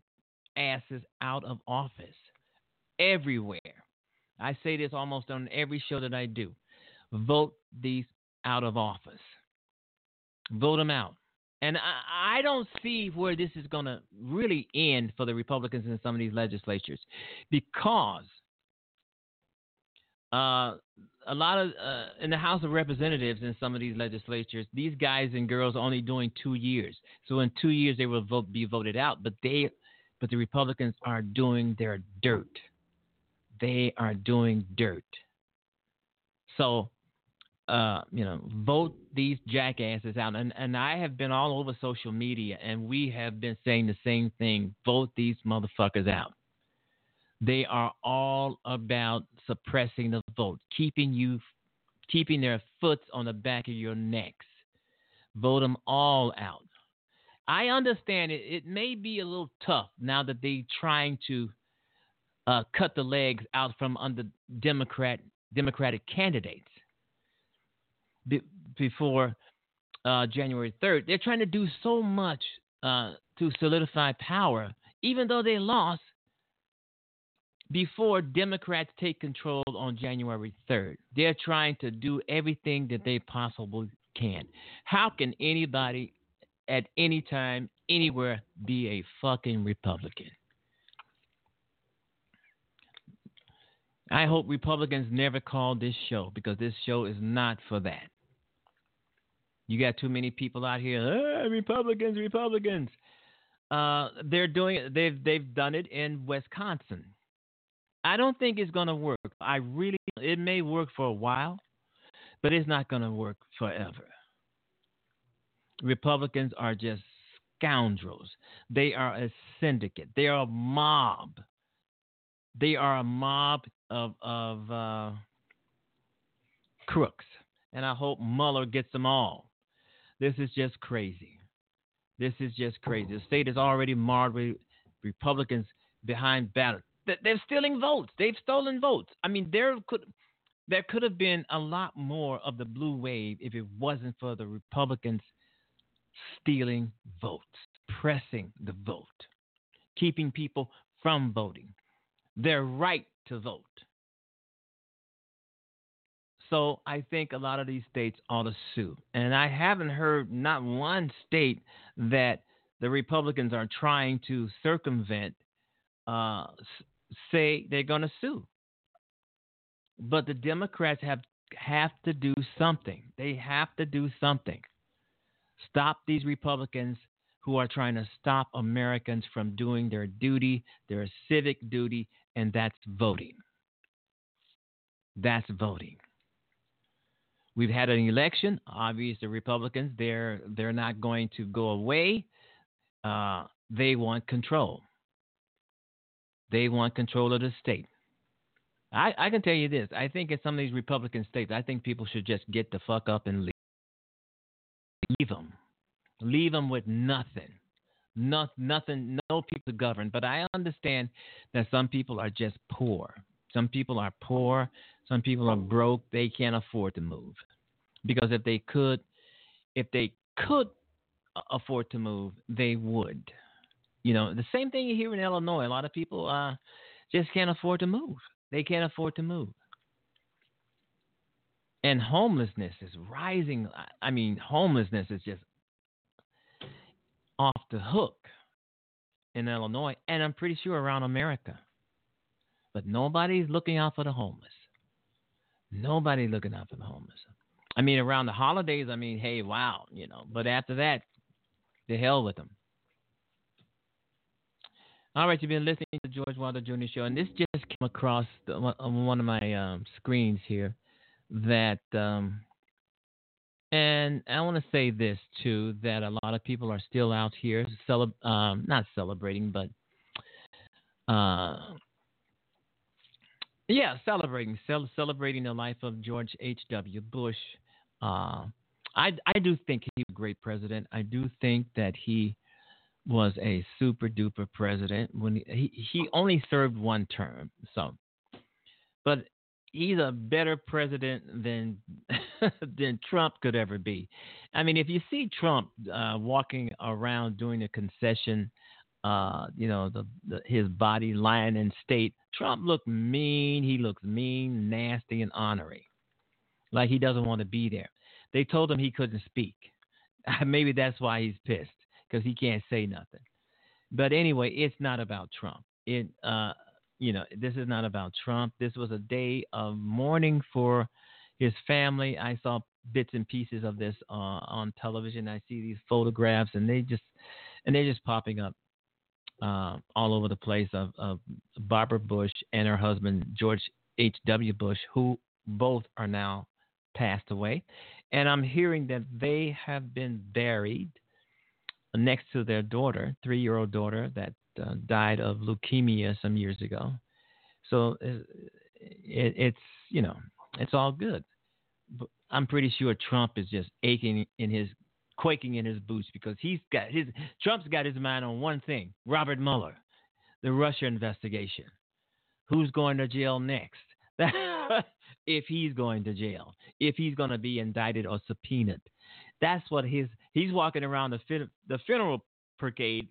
asses out of office everywhere. I say this almost on every show that I do. Vote these out of office. Vote them out. And I, I don't see where this is going to really end for the Republicans in some of these legislatures because uh, a lot of uh, in the House of Representatives in some of these legislatures, these guys and girls are only doing two years. So in two years they will vote, be voted out. But they, but the Republicans are doing their dirt. They are doing dirt. So uh, you know, vote these jackasses out. And and I have been all over social media, and we have been saying the same thing: vote these motherfuckers out. They are all about suppressing the vote, keeping you, keeping their foot on the back of your necks. Vote them all out. I understand it. It may be a little tough now that they're trying to uh, cut the legs out from under Democrat Democratic candidates be, before uh, January 3rd. They're trying to do so much uh, to solidify power, even though they lost before Democrats take control on January 3rd. They're trying to do everything that they possibly can. How can anybody at any time, anywhere, be a fucking Republican? I hope Republicans never call this show because this show is not for that. You got too many people out here, ah, Republicans, Republicans. Uh, they're doing it. They've they've done it in Wisconsin. I don't think it's going to work. I really, it may work for a while, but it's not going to work forever. Republicans are just scoundrels. They are a syndicate. They are a mob. They are a mob of of uh, crooks, and I hope Mueller gets them all. This is just crazy. This is just crazy. The state is already marred with Republicans behind ballot. They're stealing votes. They've stolen votes. I mean, there could there could have been a lot more of the blue wave if it wasn't for the Republicans stealing votes, pressing the vote, keeping people from voting, their right to vote. So I think a lot of these states ought to sue. And I haven't heard not one state that the Republicans are trying to circumvent uh, say they're going to sue. But the Democrats have have to do something. They have to do something. Stop these Republicans who are trying to stop Americans from doing their duty, their civic duty, and that's voting. That's voting. We've had an election. Obviously, the Republicans they're they're not going to go away. Uh, they want control. They want control of the state. I, I can tell you this. I think in some of these Republican states, I think people should just get the fuck up and leave. Leave them. Leave them with nothing. No, nothing, no people to govern. But I understand that some people are just poor. Some people are poor. Some people are broke. They can't afford to move. Because if they could, if they could afford to move, they would. You know, the same thing here in Illinois. A lot of people uh, just can't afford to move. They can't afford to move. And homelessness is rising. I mean, homelessness is just off the hook in Illinois, and I'm pretty sure around America. But nobody's looking out for the homeless. Nobody looking out for the homeless. I mean, around the holidays, I mean, hey, wow, you know. But after that, the hell with them. All right, you've been listening to George Wilder Jr. Show, and this just came across the, on one of my um, screens here. That, um, and I want to say this too: that a lot of people are still out here, celeb- um, not celebrating, but uh, yeah, celebrating, cel- celebrating the life of George H.W. Bush, uh, I, I do think he was a great president. I do think that he was a super duper president when he, he, he only served one term. So, but he's a better president than than Trump could ever be. I mean, if you see Trump uh, walking around doing a concession, uh, you know, the, the, his body lying in state, Trump looked mean. He looks mean, nasty, and honorary, like he doesn't want to be there. They told him he couldn't speak. Maybe that's why he's pissed because he can't say nothing. But anyway, it's not about Trump. It, uh, you know, this is not about Trump. This was a day of mourning for his family. I saw bits and pieces of this uh, on television. I see these photographs, and they just, and they're just popping up uh, all over the place of, of Barbara Bush and her husband George H. W. Bush, who both are now passed away, and I'm hearing that they have been buried next to their daughter, three-year-old daughter that uh, died of leukemia some years ago. So it, it, it's you know it's all good. But I'm pretty sure Trump is just aching in his quaking in his boots because he's got his Trump's got his mind on one thing: Robert Mueller, the Russia investigation. Who's going to jail next? if he's going to jail, if he's going to be indicted or subpoenaed. That's what his he's walking around the the funeral brigade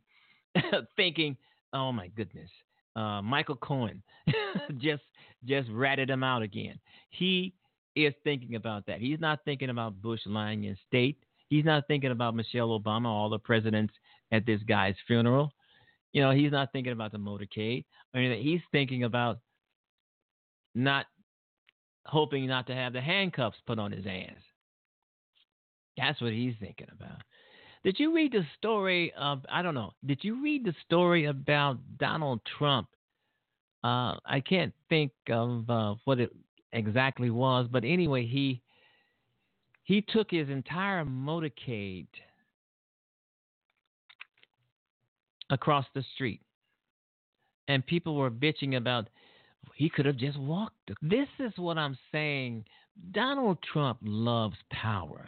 thinking, "Oh my goodness, uh, Michael Cohen just just ratted him out again." He is thinking about that. He's not thinking about Bush lying in state. He's not thinking about Michelle Obama, all the presidents at this guy's funeral. You know, he's not thinking about the motorcade or anything. He's thinking about not hoping not to have the handcuffs put on his ass. That's what he's thinking about. Did you read the story of, I don't know, did you read the story about Donald Trump? Uh, I can't think of uh, what it exactly was, but anyway, he he took his entire motorcade across the street, and people were bitching about he could have just walked. This is what I'm saying. Donald Trump loves power.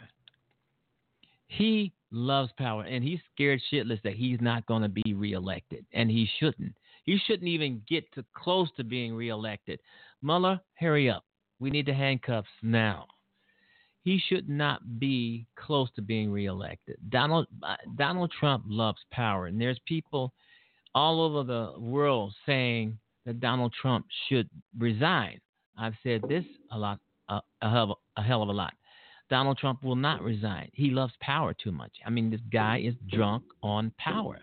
He loves power, and he's scared shitless that he's not going to be reelected, and he shouldn't. He shouldn't even get to close to being reelected. Mueller, hurry up. We need the handcuffs now. He should not be close to being reelected. Donald uh, Donald Trump loves power, and there's people all over the world saying that Donald Trump should resign. I've said this a lot, uh, a, hell, a hell of a lot. Donald Trump will not resign. He loves power too much. I mean, this guy is drunk on power.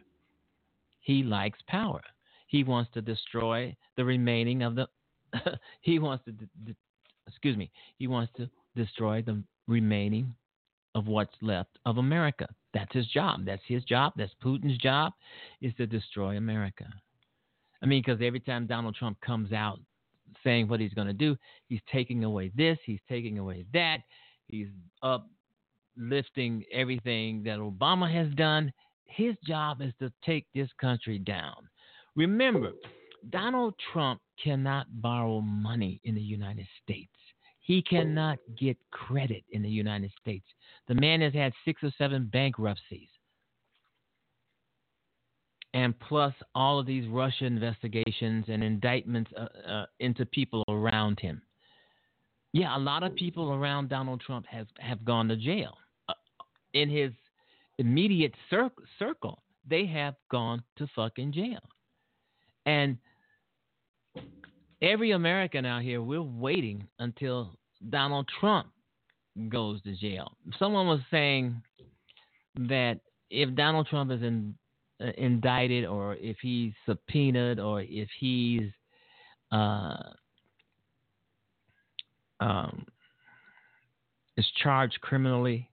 He likes power. He wants to destroy the remaining of the. he wants to, excuse me. He wants to destroy the remaining of what's left of America. That's his job. That's his job. That's Putin's job, is to destroy America. I mean, because every time Donald Trump comes out saying what he's going to do, he's taking away this, he's taking away that, he's uplifting everything that Obama has done. His job is to take this country down. Remember, Donald Trump cannot borrow money in the United States. He cannot get credit in the United States. The man has had six or seven bankruptcies and plus all of these Russia investigations and indictments uh, uh, into people around him. Yeah, a lot of people around Donald Trump has have gone to jail. Uh, in his immediate cir- circle, they have gone to fucking jail. And every American out here, we're waiting until Donald Trump goes to jail. Someone was saying that if Donald Trump is in uh, indicted or if he's subpoenaed or if he's uh, um, is charged criminally,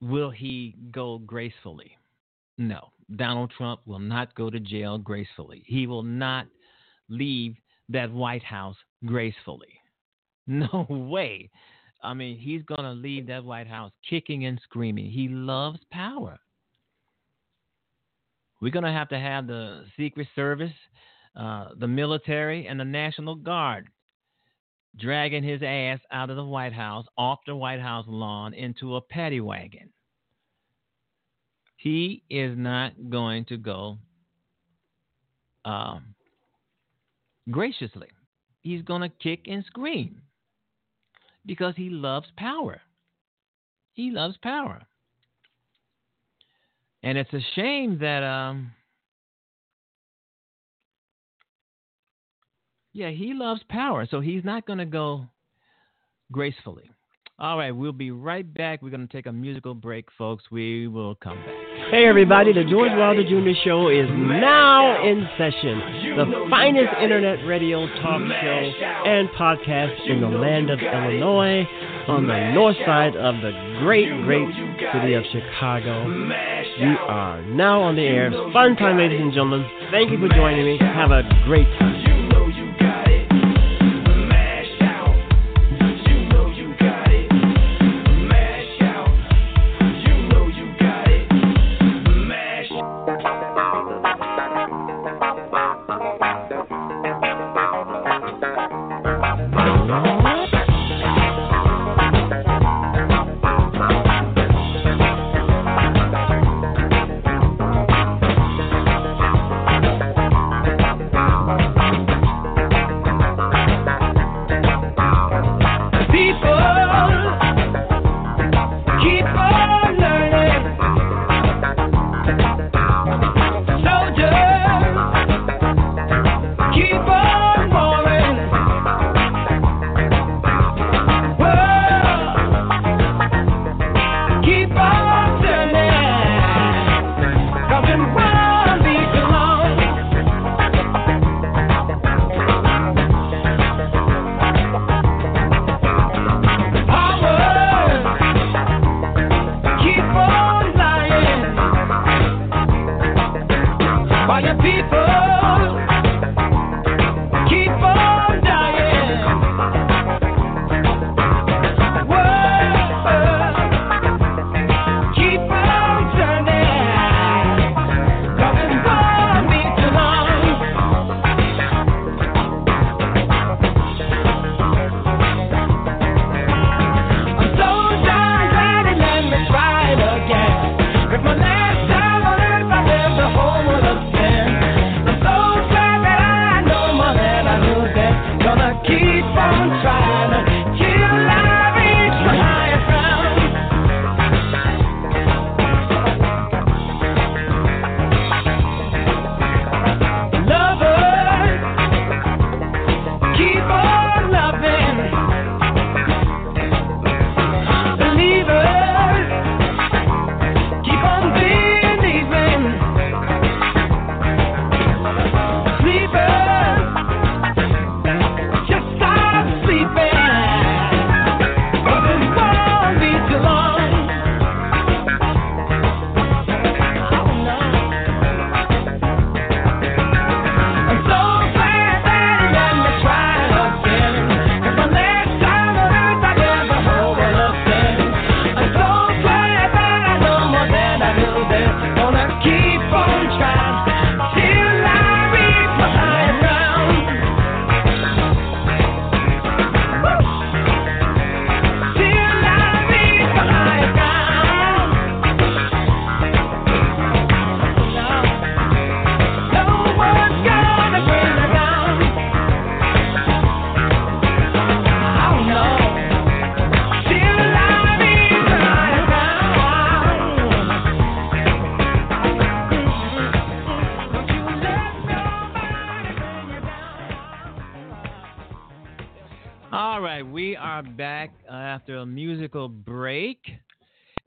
will he go gracefully? No. Donald Trump will not go to jail gracefully. He will not leave that White House gracefully. No way. I mean, he's going to leave that White House kicking and screaming. He loves power. We're going to have to have the Secret Service, uh, the military, and the National Guard dragging his ass out of the White House, off the White House lawn, into a paddy wagon. He is not going to go um, graciously. He's going to kick and scream because he loves power. He loves power. And it's a shame that um, Yeah, he loves power, so he's not going to go gracefully. All right, we'll be right back. We're going to take a musical break, folks. We will come back. Hey, everybody, the George Wilder Jr. Show is now in session. The finest internet radio talk show and podcast in the land of Illinois on the north side of the great, great city of Chicago. We are now on the air. Fun time, ladies and gentlemen. Thank you for joining me. Have a great time.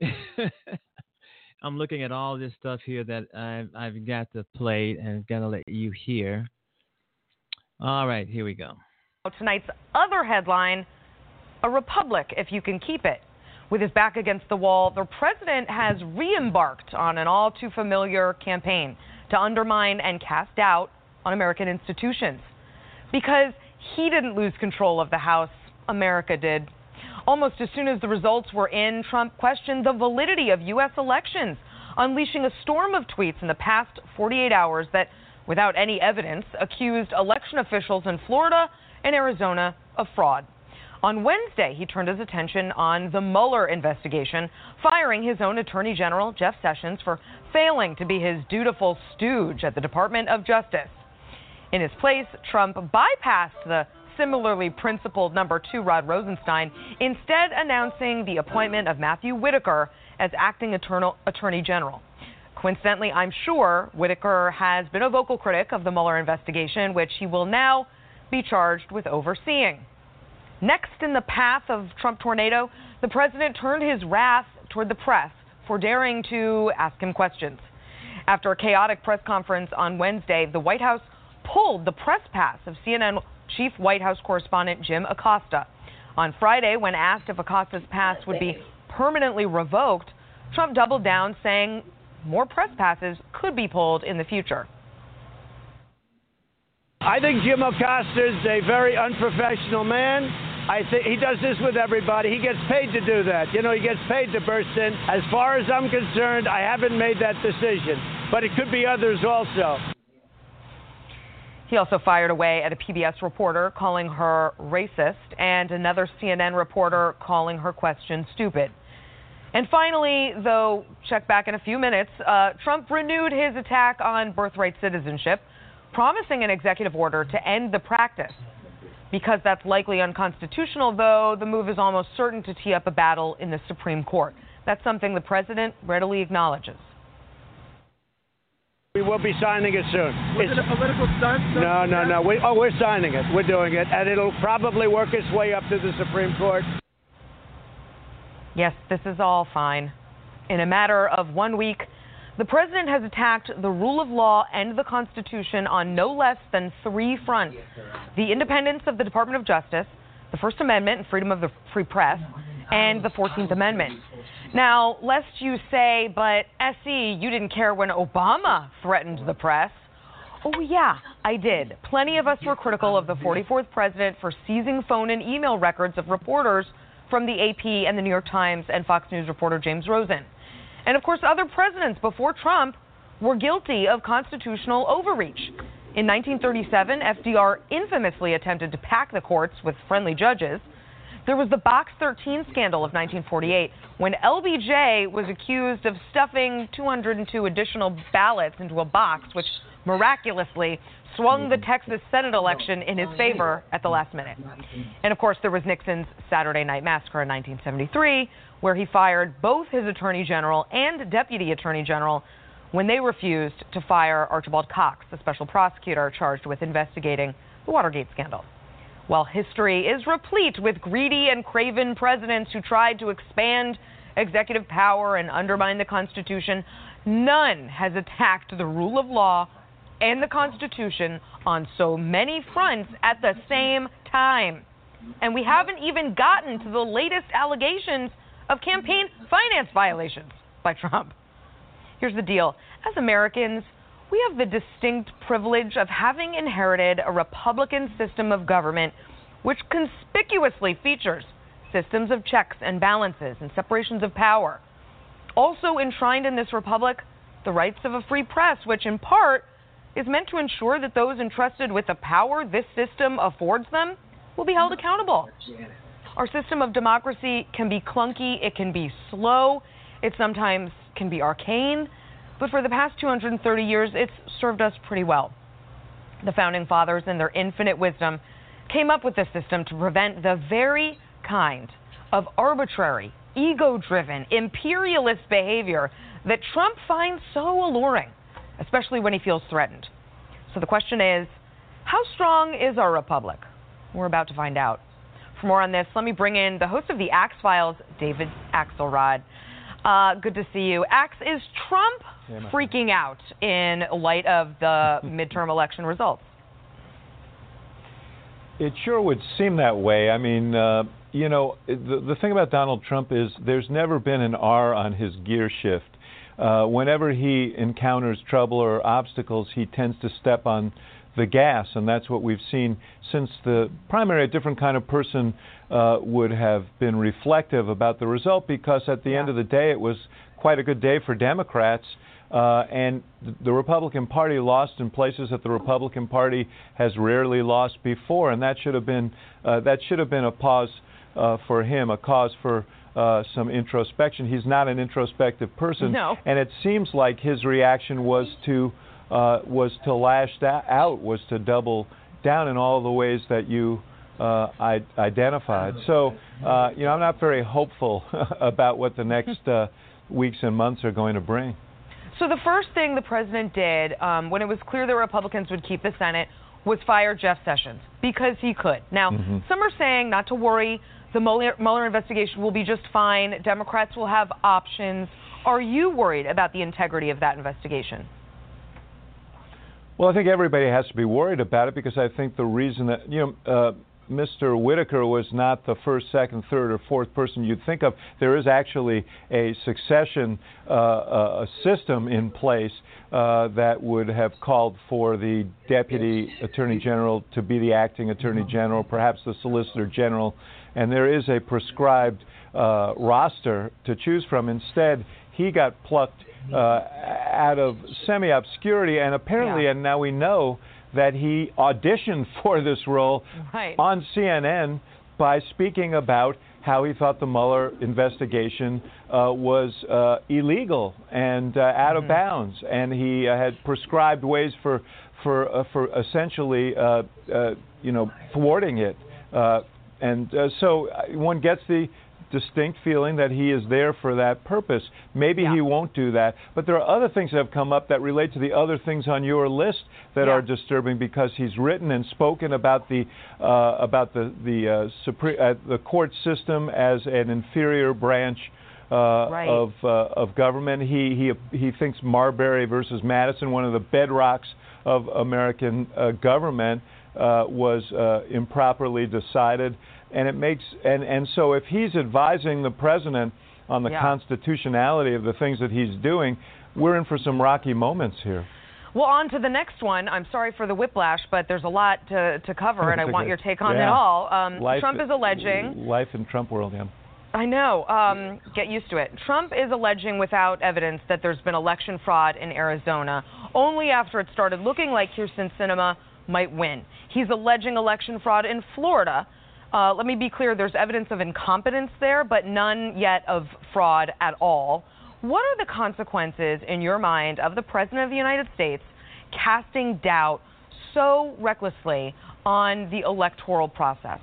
looking at all this stuff here that I've, I've got to play and to let you hear. All right, here we go. Tonight's other headline A Republic, if you can keep it. With his back against the wall, the president has re embarked on an all too familiar campaign to undermine and cast doubt on American institutions. Because he didn't lose control of the House, America did. Almost as soon as the results were in, Trump questioned the validity of U.S. elections, unleashing a storm of tweets in the past 48 hours that, without any evidence, accused election officials in Florida and Arizona of fraud. On Wednesday, he turned his attention on the Mueller investigation, firing his own Attorney General, Jeff Sessions, for failing to be his dutiful stooge at the Department of Justice. In his place, Trump bypassed the similarly principled number two Rod Rosenstein, instead announcing the appointment of Matthew Whitaker as acting Attorney General. Coincidentally, I'm sure Whitaker has been a vocal critic of the Mueller investigation, which he will now be charged with overseeing. Next in the path of Trump tornado, the president turned his wrath toward the press for daring to ask him questions. After a chaotic press conference on Wednesday, the White House pulled the press pass of CNN chief White House correspondent Jim Acosta. On Friday, when asked if Acosta's pass would be permanently revoked, Trump doubled down, saying more press passes could be pulled in the future. I think Jim Acosta is a very unprofessional man. I think he does this with everybody. He gets paid to do that. You know, he gets paid to burst in. As far as I'm concerned, I haven't made that decision, but it could be others also. He also fired away at a PBS reporter calling her racist and another CNN reporter calling her question stupid. And finally, though, check back in a few minutes, uh, Trump renewed his attack on birthright citizenship, promising an executive order to end the practice. Because that's likely unconstitutional, though, the move is almost certain to tee up a battle in the Supreme Court. That's something the president readily acknowledges. We will be signing it soon. Was it's, it a political stunt? No, no, no. We, oh, we're signing it. We're doing it, and it'll probably work its way up to the Supreme Court. Yes, this is all fine. In a matter of one week, the president has attacked the rule of law and the Constitution on no less than three fronts the independence of the Department of Justice, the First Amendment and freedom of the free press, and the 14th Amendment. Now, lest you say, but SE, you didn't care when Obama threatened the press. Oh, yeah, I did. Plenty of us were critical of the 44th president for seizing phone and email records of reporters from the AP and the New York Times and Fox News reporter James Rosen. And of course, other presidents before Trump were guilty of constitutional overreach. In 1937, FDR infamously attempted to pack the courts with friendly judges. There was the Box 13 scandal of 1948, when LBJ was accused of stuffing 202 additional ballots into a box, which miraculously swung the Texas Senate election in his favor at the last minute. And of course, there was Nixon's Saturday Night Massacre in 1973, where he fired both his Attorney General and Deputy Attorney General when they refused to fire Archibald Cox, the special prosecutor charged with investigating the Watergate scandal. While history is replete with greedy and craven presidents who tried to expand executive power and undermine the Constitution, none has attacked the rule of law and the Constitution on so many fronts at the same time. And we haven't even gotten to the latest allegations of campaign finance violations by Trump. Here's the deal as Americans, we have the distinct privilege of having inherited a Republican system of government which conspicuously features systems of checks and balances and separations of power. Also enshrined in this republic, the rights of a free press, which in part is meant to ensure that those entrusted with the power this system affords them will be held accountable. Our system of democracy can be clunky, it can be slow, it sometimes can be arcane, but for the past 230 years, it's served us pretty well. The founding fathers, in their infinite wisdom, came up with this system to prevent the very kind of arbitrary, ego driven, imperialist behavior that Trump finds so alluring especially when he feels threatened. So the question is how strong is our republic? We're about to find out. For more on this, let me bring in the host of the Axe Files, David Axelrod. Uh, good to see you. Axe, is Trump yeah, freaking out in light of the midterm election results? It sure would seem that way. I mean, uh, you know, the, the thing about Donald Trump is there's never been an R on his gear shift uh, whenever he encounters trouble or obstacles, he tends to step on the gas, and that's what we've seen since the primary. A different kind of person uh, would have been reflective about the result because at the yeah. end of the day, it was quite a good day for Democrats. Uh, and the Republican Party lost in places that the Republican Party has rarely lost before, and that should have been uh, that should have been a pause uh, for him, a cause for uh, some introspection. He's not an introspective person, No. and it seems like his reaction was to uh, was to lash that out, was to double down in all the ways that you uh, I- identified. So, uh, you know, I'm not very hopeful about what the next uh, weeks and months are going to bring. So the first thing the president did um, when it was clear the Republicans would keep the Senate was fire Jeff Sessions because he could. Now, Mhm. some are saying not to worry, the Mueller, Mueller investigation will be just fine. Democrats will have options. Are you worried about the integrity of that investigation? Well, I think everybody has to be worried about it because I think the reason that you know uh, Mr. Whitaker was not the first, second, third, or fourth person you'd think of. There is actually a succession uh, uh, system in place uh, that would have called for the deputy attorney general to be the acting attorney general, perhaps the solicitor general, and there is a prescribed uh, roster to choose from. Instead, he got plucked uh, out of semi obscurity, and apparently, Yeah. and now we know that he auditioned for this role Right. on CNN by speaking about how he thought the Mueller investigation uh, was uh, illegal and uh, out of bounds, and he uh, had prescribed ways for for uh, for essentially uh, uh, you know thwarting it. Uh, and uh, so one gets the distinct feeling that he is there for that purpose. Maybe Yeah. he won't do that, but there are other things that have come up that relate to the other things on your list that Yeah. are disturbing because he's written and spoken about the uh, about the the uh, Supre- uh, the court system as an inferior branch. Uh, Right. of uh, of government, he he he thinks Marbury versus Madison, one of the bedrocks of American uh, government, uh, was uh, improperly decided, and it makes and and so if he's advising the president on the Yeah. constitutionality of the things that he's doing, we're in for some rocky moments here. Well, on to the next one. I'm sorry for the whiplash, but there's a lot to, to cover, and I want your take on Yeah. it all. Um, Life- Trump is alleging. life in Trump world, yeah. I know. Um, get used to it. Trump is alleging without evidence that there's been election fraud in Arizona, only after it started looking like Kyrsten Sinema might win. He's alleging election fraud in Florida. Uh, let me be clear there's evidence of incompetence there, but none yet of fraud at all. What are the consequences, in your mind, of the President of the United States casting doubt so recklessly on the electoral process?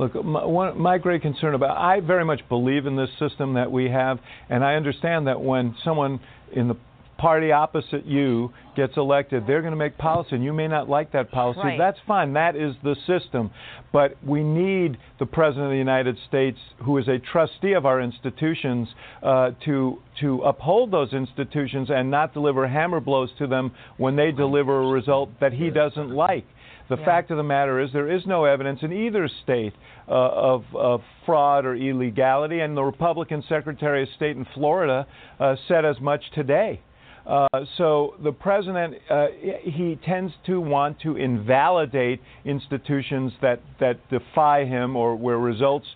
Look, my, one, my great concern about I very much believe in this system that we have, and I understand that when someone in the party opposite you gets elected, they're going to make policy, and you may not like that policy. Right. That's fine. That is the system. But we need the President of the United States, who is a trustee of our institutions, uh, to to uphold those institutions and not deliver hammer blows to them when they deliver a result that he doesn't like. The Yeah. fact of the matter is, there is no evidence in either state uh, of, of fraud or illegality, and the Republican Secretary of State in Florida uh, said as much today. Uh, so the president, uh, he tends to want to invalidate institutions that, that defy him or where results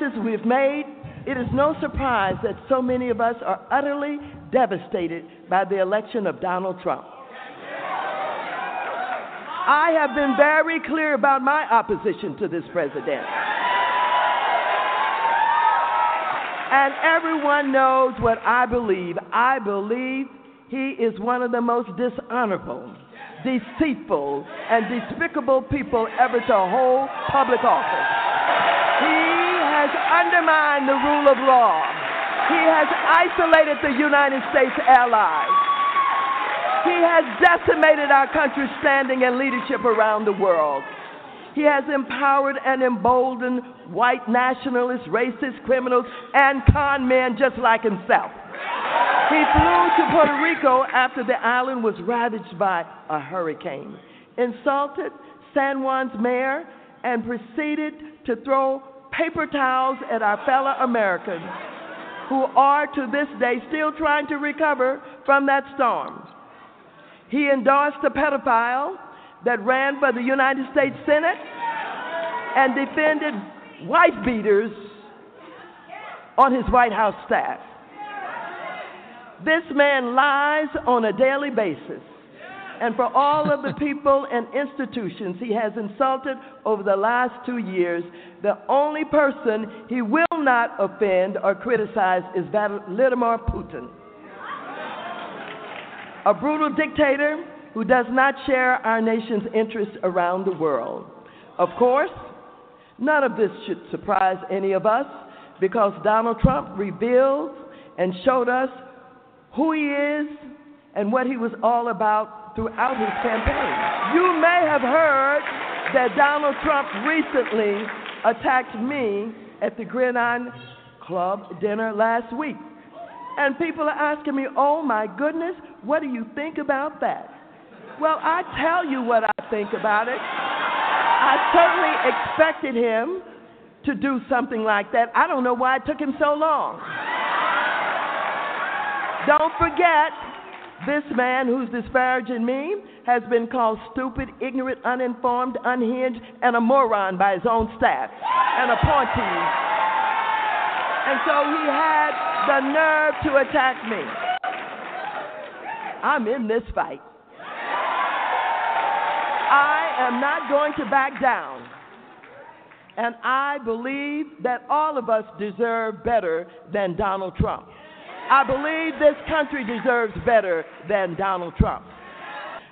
the we've made, it is no surprise that so many of us are utterly devastated by the election of Donald Trump. I have been very clear about my opposition to this president. And everyone knows what I believe. I believe he is one of the most dishonorable, deceitful, and despicable people ever to hold public office. Has undermined the rule of law. He has isolated the United States allies. He has decimated our country's standing and leadership around the world. He has empowered and emboldened white nationalists, racist criminals, and con men just like himself. He flew to Puerto Rico after the island was ravaged by a hurricane, insulted San Juan's mayor, and proceeded to throw paper towels at our fellow Americans who are to this day still trying to recover from that storm. He endorsed a pedophile that ran for the United States Senate and defended wife beaters on his White House staff. This man lies on a daily basis. And for all of the people and institutions he has insulted over the last two years, the only person he will not offend or criticize is Vladimir Putin. A brutal dictator who does not share our nation's interests around the world. Of course, none of this should surprise any of us because Donald Trump revealed and showed us who he is and what he was all about throughout his campaign. You may have heard that Donald Trump recently attacked me at the Gridiron Club dinner last week. And people are asking me, oh my goodness, what do you think about that? Well, I tell you what I think about it. I certainly expected him to do something like that. I don't know why it took him so long. Don't forget, this man who's disparaging me has been called stupid, ignorant, uninformed, unhinged, and a moron by his own staff and appointees. And so he had the nerve to attack me. I'm in this fight. I am not going to back down. And I believe that all of us deserve better than Donald Trump. I believe this country deserves better than Donald Trump.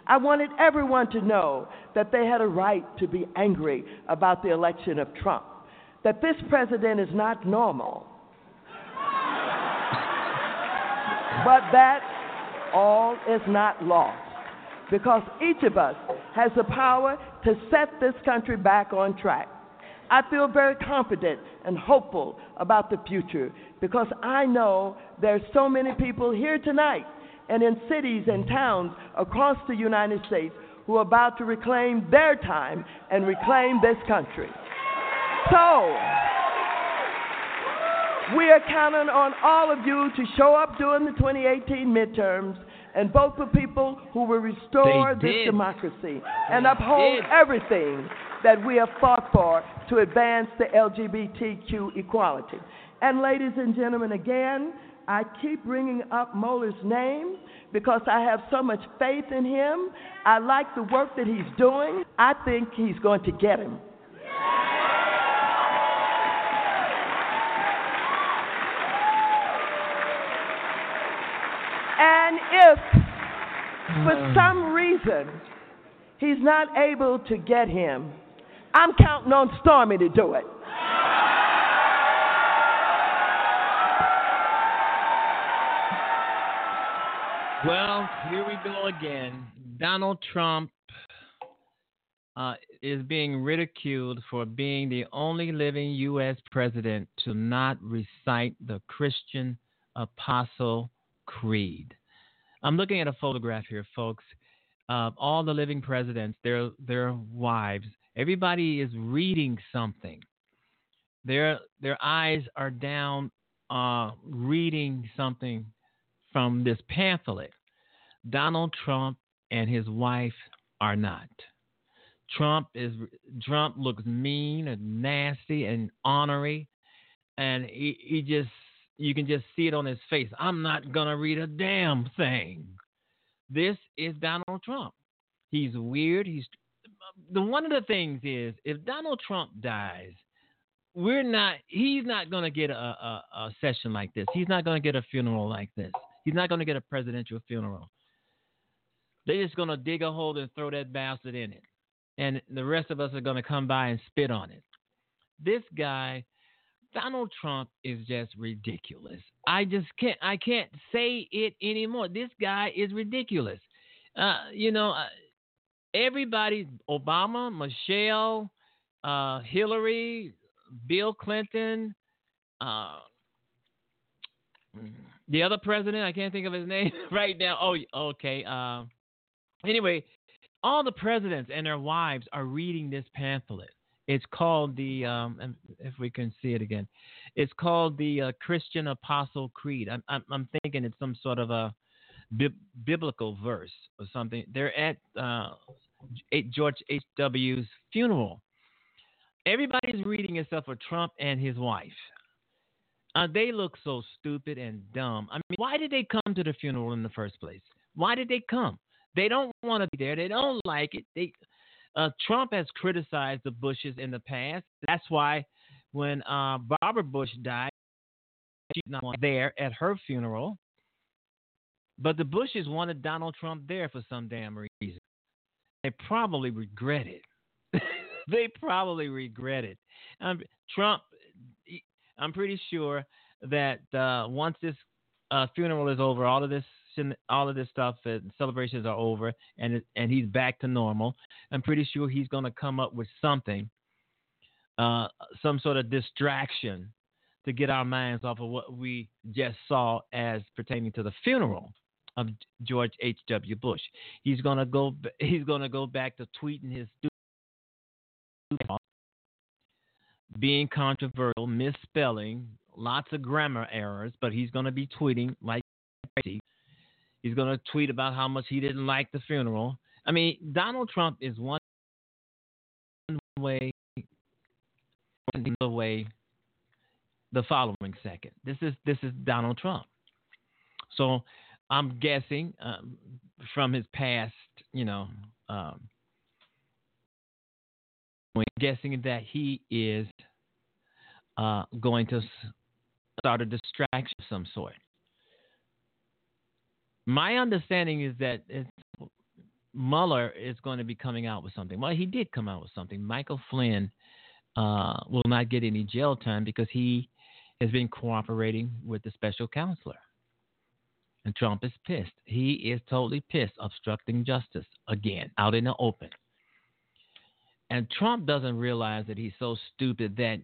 I wanted everyone to know that they had a right to be angry about the election of Trump, that this president is not normal, but that all is not lost because each of us has the power to set this country back on track. I feel very confident and hopeful about the future because I know there's so many people here tonight and in cities and towns across the United States who are about to reclaim their time and reclaim this country. So, we are counting on all of you to show up during the 2018 midterms and vote for people who will restore They this did. democracy and uphold did. everything that we have fought for to advance the LGBTQ equality. And ladies and gentlemen, again, I keep bringing up Mueller's name because I have so much faith in him. I like the work that he's doing. I think he's going to get him. And if for mm. some reason he's not able to get him, I'm counting on Stormy to do it. Well, here we go again. Donald Trump uh, is being ridiculed for being the only living U.S. president to not recite the Christian Apostle Creed. I'm looking at a photograph here, folks. Of all the living presidents, their their wives, everybody is reading something. Their their eyes are down, uh, reading something from this pamphlet. Donald Trump and his wife are not. Trump is Trump looks mean and nasty and ornery, and he, he just you can just see it on his face. I'm not gonna read a damn thing. This is Donald Trump. He's weird. He's the one of the things is if Donald Trump dies, we're not. He's not gonna get a, a, a session like this. He's not gonna get a funeral like this. He's not gonna get a presidential funeral. They're just gonna dig a hole and throw that bastard in it and the rest of us are going to come by and spit on it. This guy, Donald Trump, is just ridiculous. I just can't. I can't say it anymore. This guy is ridiculous. Uh, you know, uh, everybody, Obama, Michelle, uh, Hillary, Bill Clinton, uh, the other president, I can't think of his name right now. Oh, okay. Uh, anyway, all the presidents and their wives are reading this pamphlet. It's called the, um, if we can see it again, it's called the uh, Christian Apostle Creed. I'm, I'm, I'm, thinking it's some sort of a bi- biblical verse or something. They're at uh, George H.W.'s funeral. Everybody's reading except for Trump and his wife. Uh, they look so stupid and dumb. I mean, why did they come to the funeral in the first place? Why did they come? They don't want to be there. They don't like it. They uh, Trump has criticized the Bushes in the past. That's why when uh, Barbara Bush died, she's not there at her funeral. But the Bushes wanted Donald Trump there for some damn reason. They probably regret it. they probably regret it. Um, Trump, I'm pretty sure that uh, once this uh, funeral is over, all of this all of this stuff and celebrations are over and and he's back to normal, I'm pretty sure he's going to come up with something, uh, some sort of distraction to get our minds off of what we just saw as pertaining to the funeral of George H.W. Bush. He's going to go he's going to go back to tweeting his being controversial, misspelling, lots of grammar errors, but he's going to be tweeting like crazy. He's going to tweet about how much he didn't like the funeral. I mean, Donald Trump is one way, one way. The following second, this is this is Donald Trump. So I'm guessing um, from his past, you know, um, guessing that he is uh, going to start a distraction of some sort my understanding is that Mueller is going to be coming out with something. Well, he did come out with something. Michael Flynn uh, will not get any jail time because he has been cooperating with the special counselor. And Trump is pissed. He is totally pissed, obstructing justice again, out in the open. And Trump doesn't realize that he's so stupid that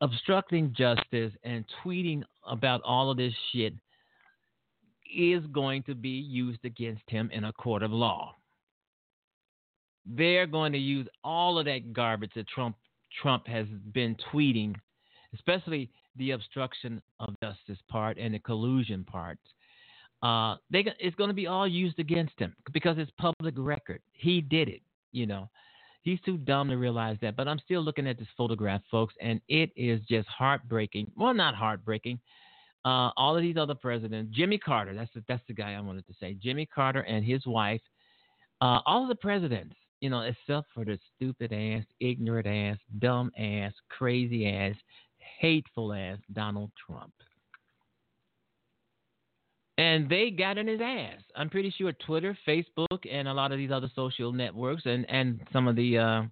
obstructing justice and tweeting about all of this shit is going to be used against him in a court of law. They're going to use all of that garbage that Trump Trump has been tweeting, especially the obstruction of justice part and the collusion part. Uh, they, it's going to be all used against him because it's public record. He did it, you know. He's too dumb to realize that. But I'm still looking at this photograph, folks, and it is just heartbreaking. Well, not heartbreaking uh, all of these other presidents, Jimmy Carter, that's the, that's the guy I wanted to say, Jimmy Carter and his wife, uh, all of the presidents, you know, except for the stupid ass, ignorant ass, dumb ass, crazy ass, hateful ass Donald Trump. And they got in his ass. I'm pretty sure Twitter, Facebook, and a lot of these other social networks and, and some of the uh,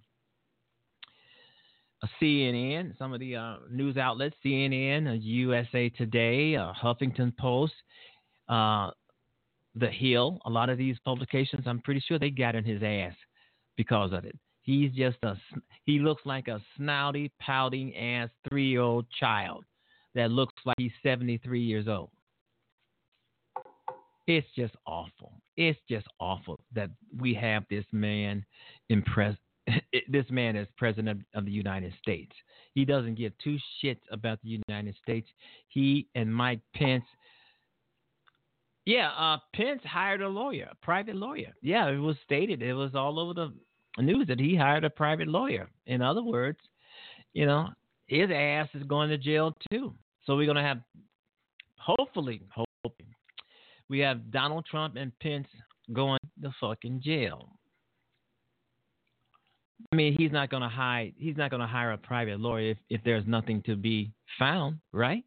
CNN, some of the uh, news outlets, CNN, USA Today, uh, Huffington Post, uh, The Hill, a lot of these publications, I'm pretty sure they got in his ass because of it. He's just a, he looks like a snouty, pouting ass three year old child that looks like he's 73 years old. It's just awful. It's just awful that we have this man in this man is president of the United States. He doesn't give two shits about the United States. He and Mike Pence. Yeah, uh, Pence hired a lawyer, a private lawyer. Yeah, it was stated. It was all over the news that he hired a private lawyer. In other words, you know, his ass is going to jail too. So we're going to have, hopefully, hopefully, we have Donald Trump and Pence going to fucking jail. I mean, he's not going to hide. He's not going to hire a private lawyer if, if there's nothing to be found, right?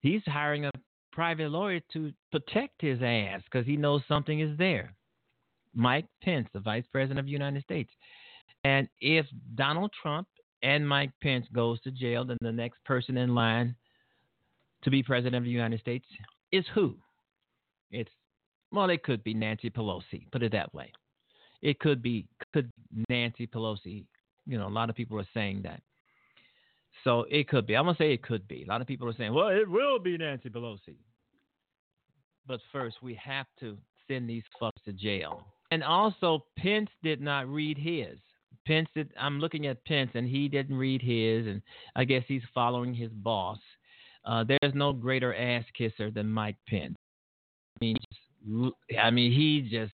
He's hiring a private lawyer to protect his ass because he knows something is there. Mike Pence, the Vice President of the United States. And if Donald Trump and Mike Pence goes to jail, then the next person in line to be President of the United States is who? It's well, it could be Nancy Pelosi. Put it that way. It could be could Nancy Pelosi. You know, a lot of people are saying that. So it could be. I'm gonna say it could be. A lot of people are saying, well, it will be Nancy Pelosi. But first, we have to send these fucks to jail. And also, Pence did not read his. Pence did. I'm looking at Pence, and he didn't read his, and I guess he's following his boss. Uh, there's no greater ass kisser than Mike Pence. I mean, he just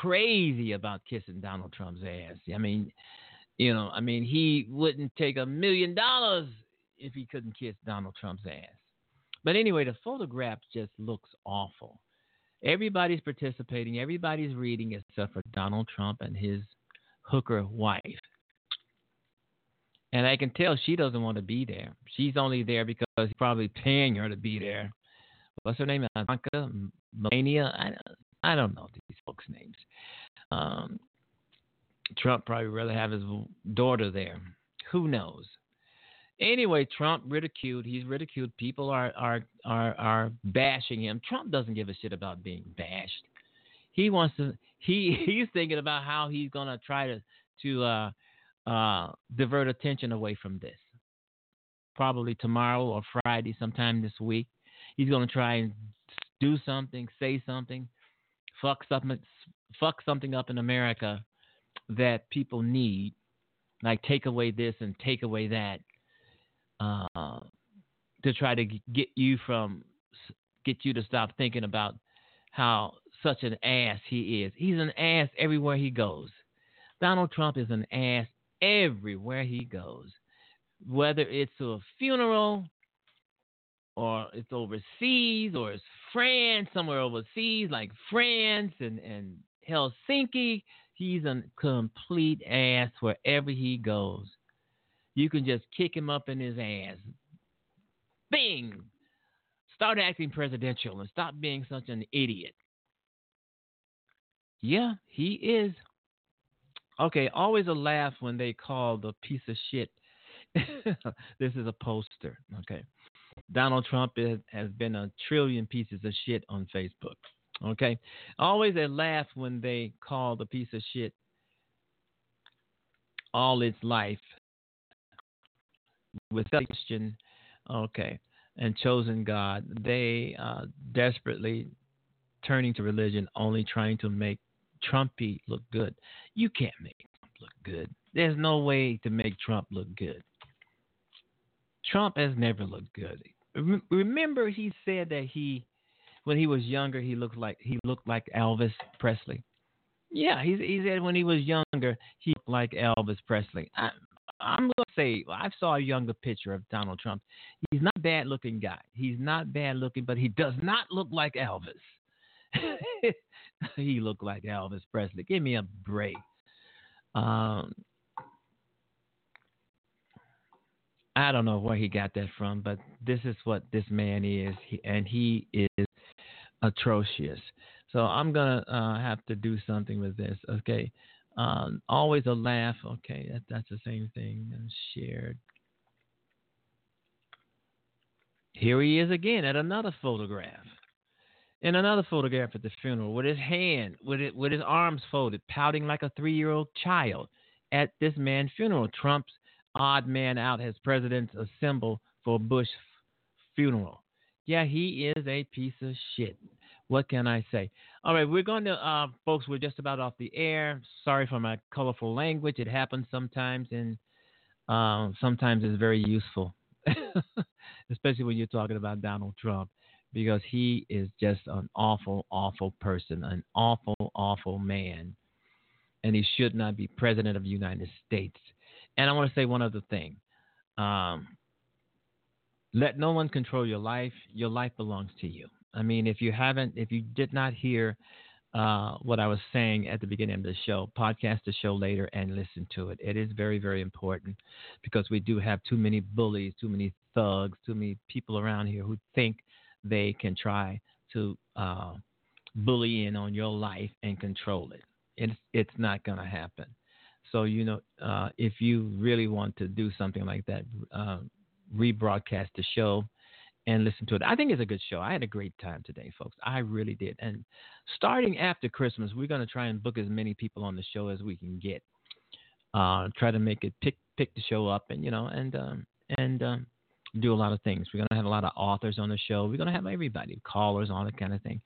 crazy about kissing Donald Trump's ass. I mean, you know, I mean, he wouldn't take a million dollars if he couldn't kiss Donald Trump's ass. But anyway, the photograph just looks awful. Everybody's participating, everybody's reading except for Donald Trump and his hooker wife. And I can tell she doesn't want to be there. She's only there because he's probably paying her to be there. What's her name? Ivanka, Melania. I, I don't know these folks' names. Um, Trump probably rather have his daughter there. Who knows? Anyway, Trump ridiculed. He's ridiculed. People are are are are bashing him. Trump doesn't give a shit about being bashed. He wants to. He he's thinking about how he's gonna try to to uh, uh, divert attention away from this. Probably tomorrow or Friday, sometime this week, he's gonna try and do something, say something, fuck something, fuck something up in America that people need, like take away this and take away that, uh, to try to get you from get you to stop thinking about how such an ass he is. He's an ass everywhere he goes. Donald Trump is an ass everywhere he goes, whether it's to a funeral or it's overseas or it's France, somewhere overseas like France and, and Helsinki. He's a complete ass wherever he goes. You can just kick him up in his ass. Bing! Start acting presidential and stop being such an idiot. Yeah, he is. Okay, always a laugh when they call the piece of shit. this is a poster. Okay. Donald Trump is, has been a trillion pieces of shit on Facebook. Okay. Always a laugh when they call the piece of shit all its life with Christian, okay, and chosen God. They uh, desperately turning to religion, only trying to make Trumpy look good. You can't make Trump look good. There's no way to make Trump look good. Trump has never looked good. Remember, he said that he when he was younger, he looked like he looked like Elvis Presley. Yeah, he he said when he was younger, he looked like Elvis Presley. I, I'm gonna say I saw a younger picture of Donald Trump. He's not a bad looking guy. He's not bad looking, but he does not look like Elvis. he looked like Elvis Presley. Give me a break. Um, I don't know where he got that from, but this is what this man is, and he is atrocious. So I'm gonna uh, have to do something with this. Okay, um, always a laugh. Okay, that, that's the same thing. And shared. Here he is again at another photograph. In another photograph at the funeral, with his hand, with it, with his arms folded, pouting like a three-year-old child at this man's funeral. Trump's odd man out as presidents assemble for Bush funeral. Yeah, he is a piece of shit. What can I say? All right, we're going to, uh, folks, we're just about off the air. Sorry for my colorful language. It happens sometimes, and uh, sometimes it's very useful, especially when you're talking about Donald Trump, because he is just an awful, awful person, an awful, awful man. and he should not be president of the United States. And I want to say one other thing. Um, let no one control your life. Your life belongs to you. I mean, if you haven't, if you did not hear uh, what I was saying at the beginning of the show, podcast the show later and listen to it. It is very, very important because we do have too many bullies, too many thugs, too many people around here who think they can try to uh, bully in on your life and control it. It's it's not going to happen. So you know, uh, if you really want to do something like that, uh, rebroadcast the show and listen to it. I think it's a good show. I had a great time today, folks. I really did. And starting after Christmas, we're going to try and book as many people on the show as we can get. Uh, try to make it pick pick the show up, and you know, and um, and um, do a lot of things. We're going to have a lot of authors on the show. We're going to have everybody, callers, all that kind of thing,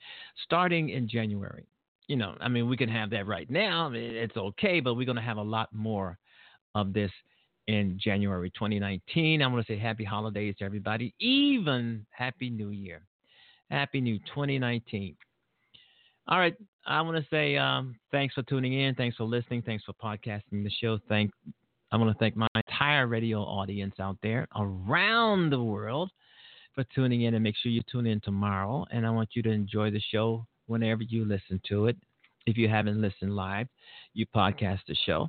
starting in January. You know, I mean, we can have that right now. It's okay, but we're going to have a lot more of this in January 2019. I want to say happy holidays to everybody, even happy new year. Happy new 2019. All right. I want to say um, thanks for tuning in. Thanks for listening. Thanks for podcasting the show. Thank I want to thank my entire radio audience out there around the world for tuning in and make sure you tune in tomorrow. And I want you to enjoy the show whenever you listen to it. If you haven't listened live, you podcast the show.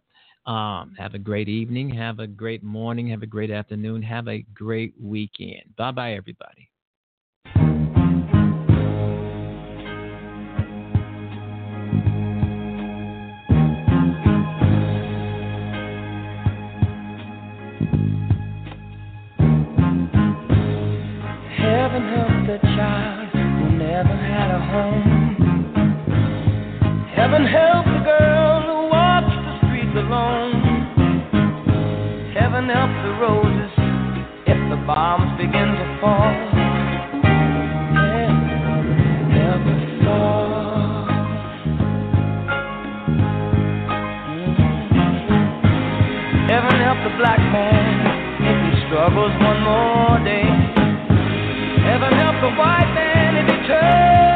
Um, have a great evening. Have a great morning. Have a great afternoon. Have a great weekend. Bye bye, everybody. Bombs begin to fall. Heaven help the black man if he struggles one more day. Heaven help the white man if he turns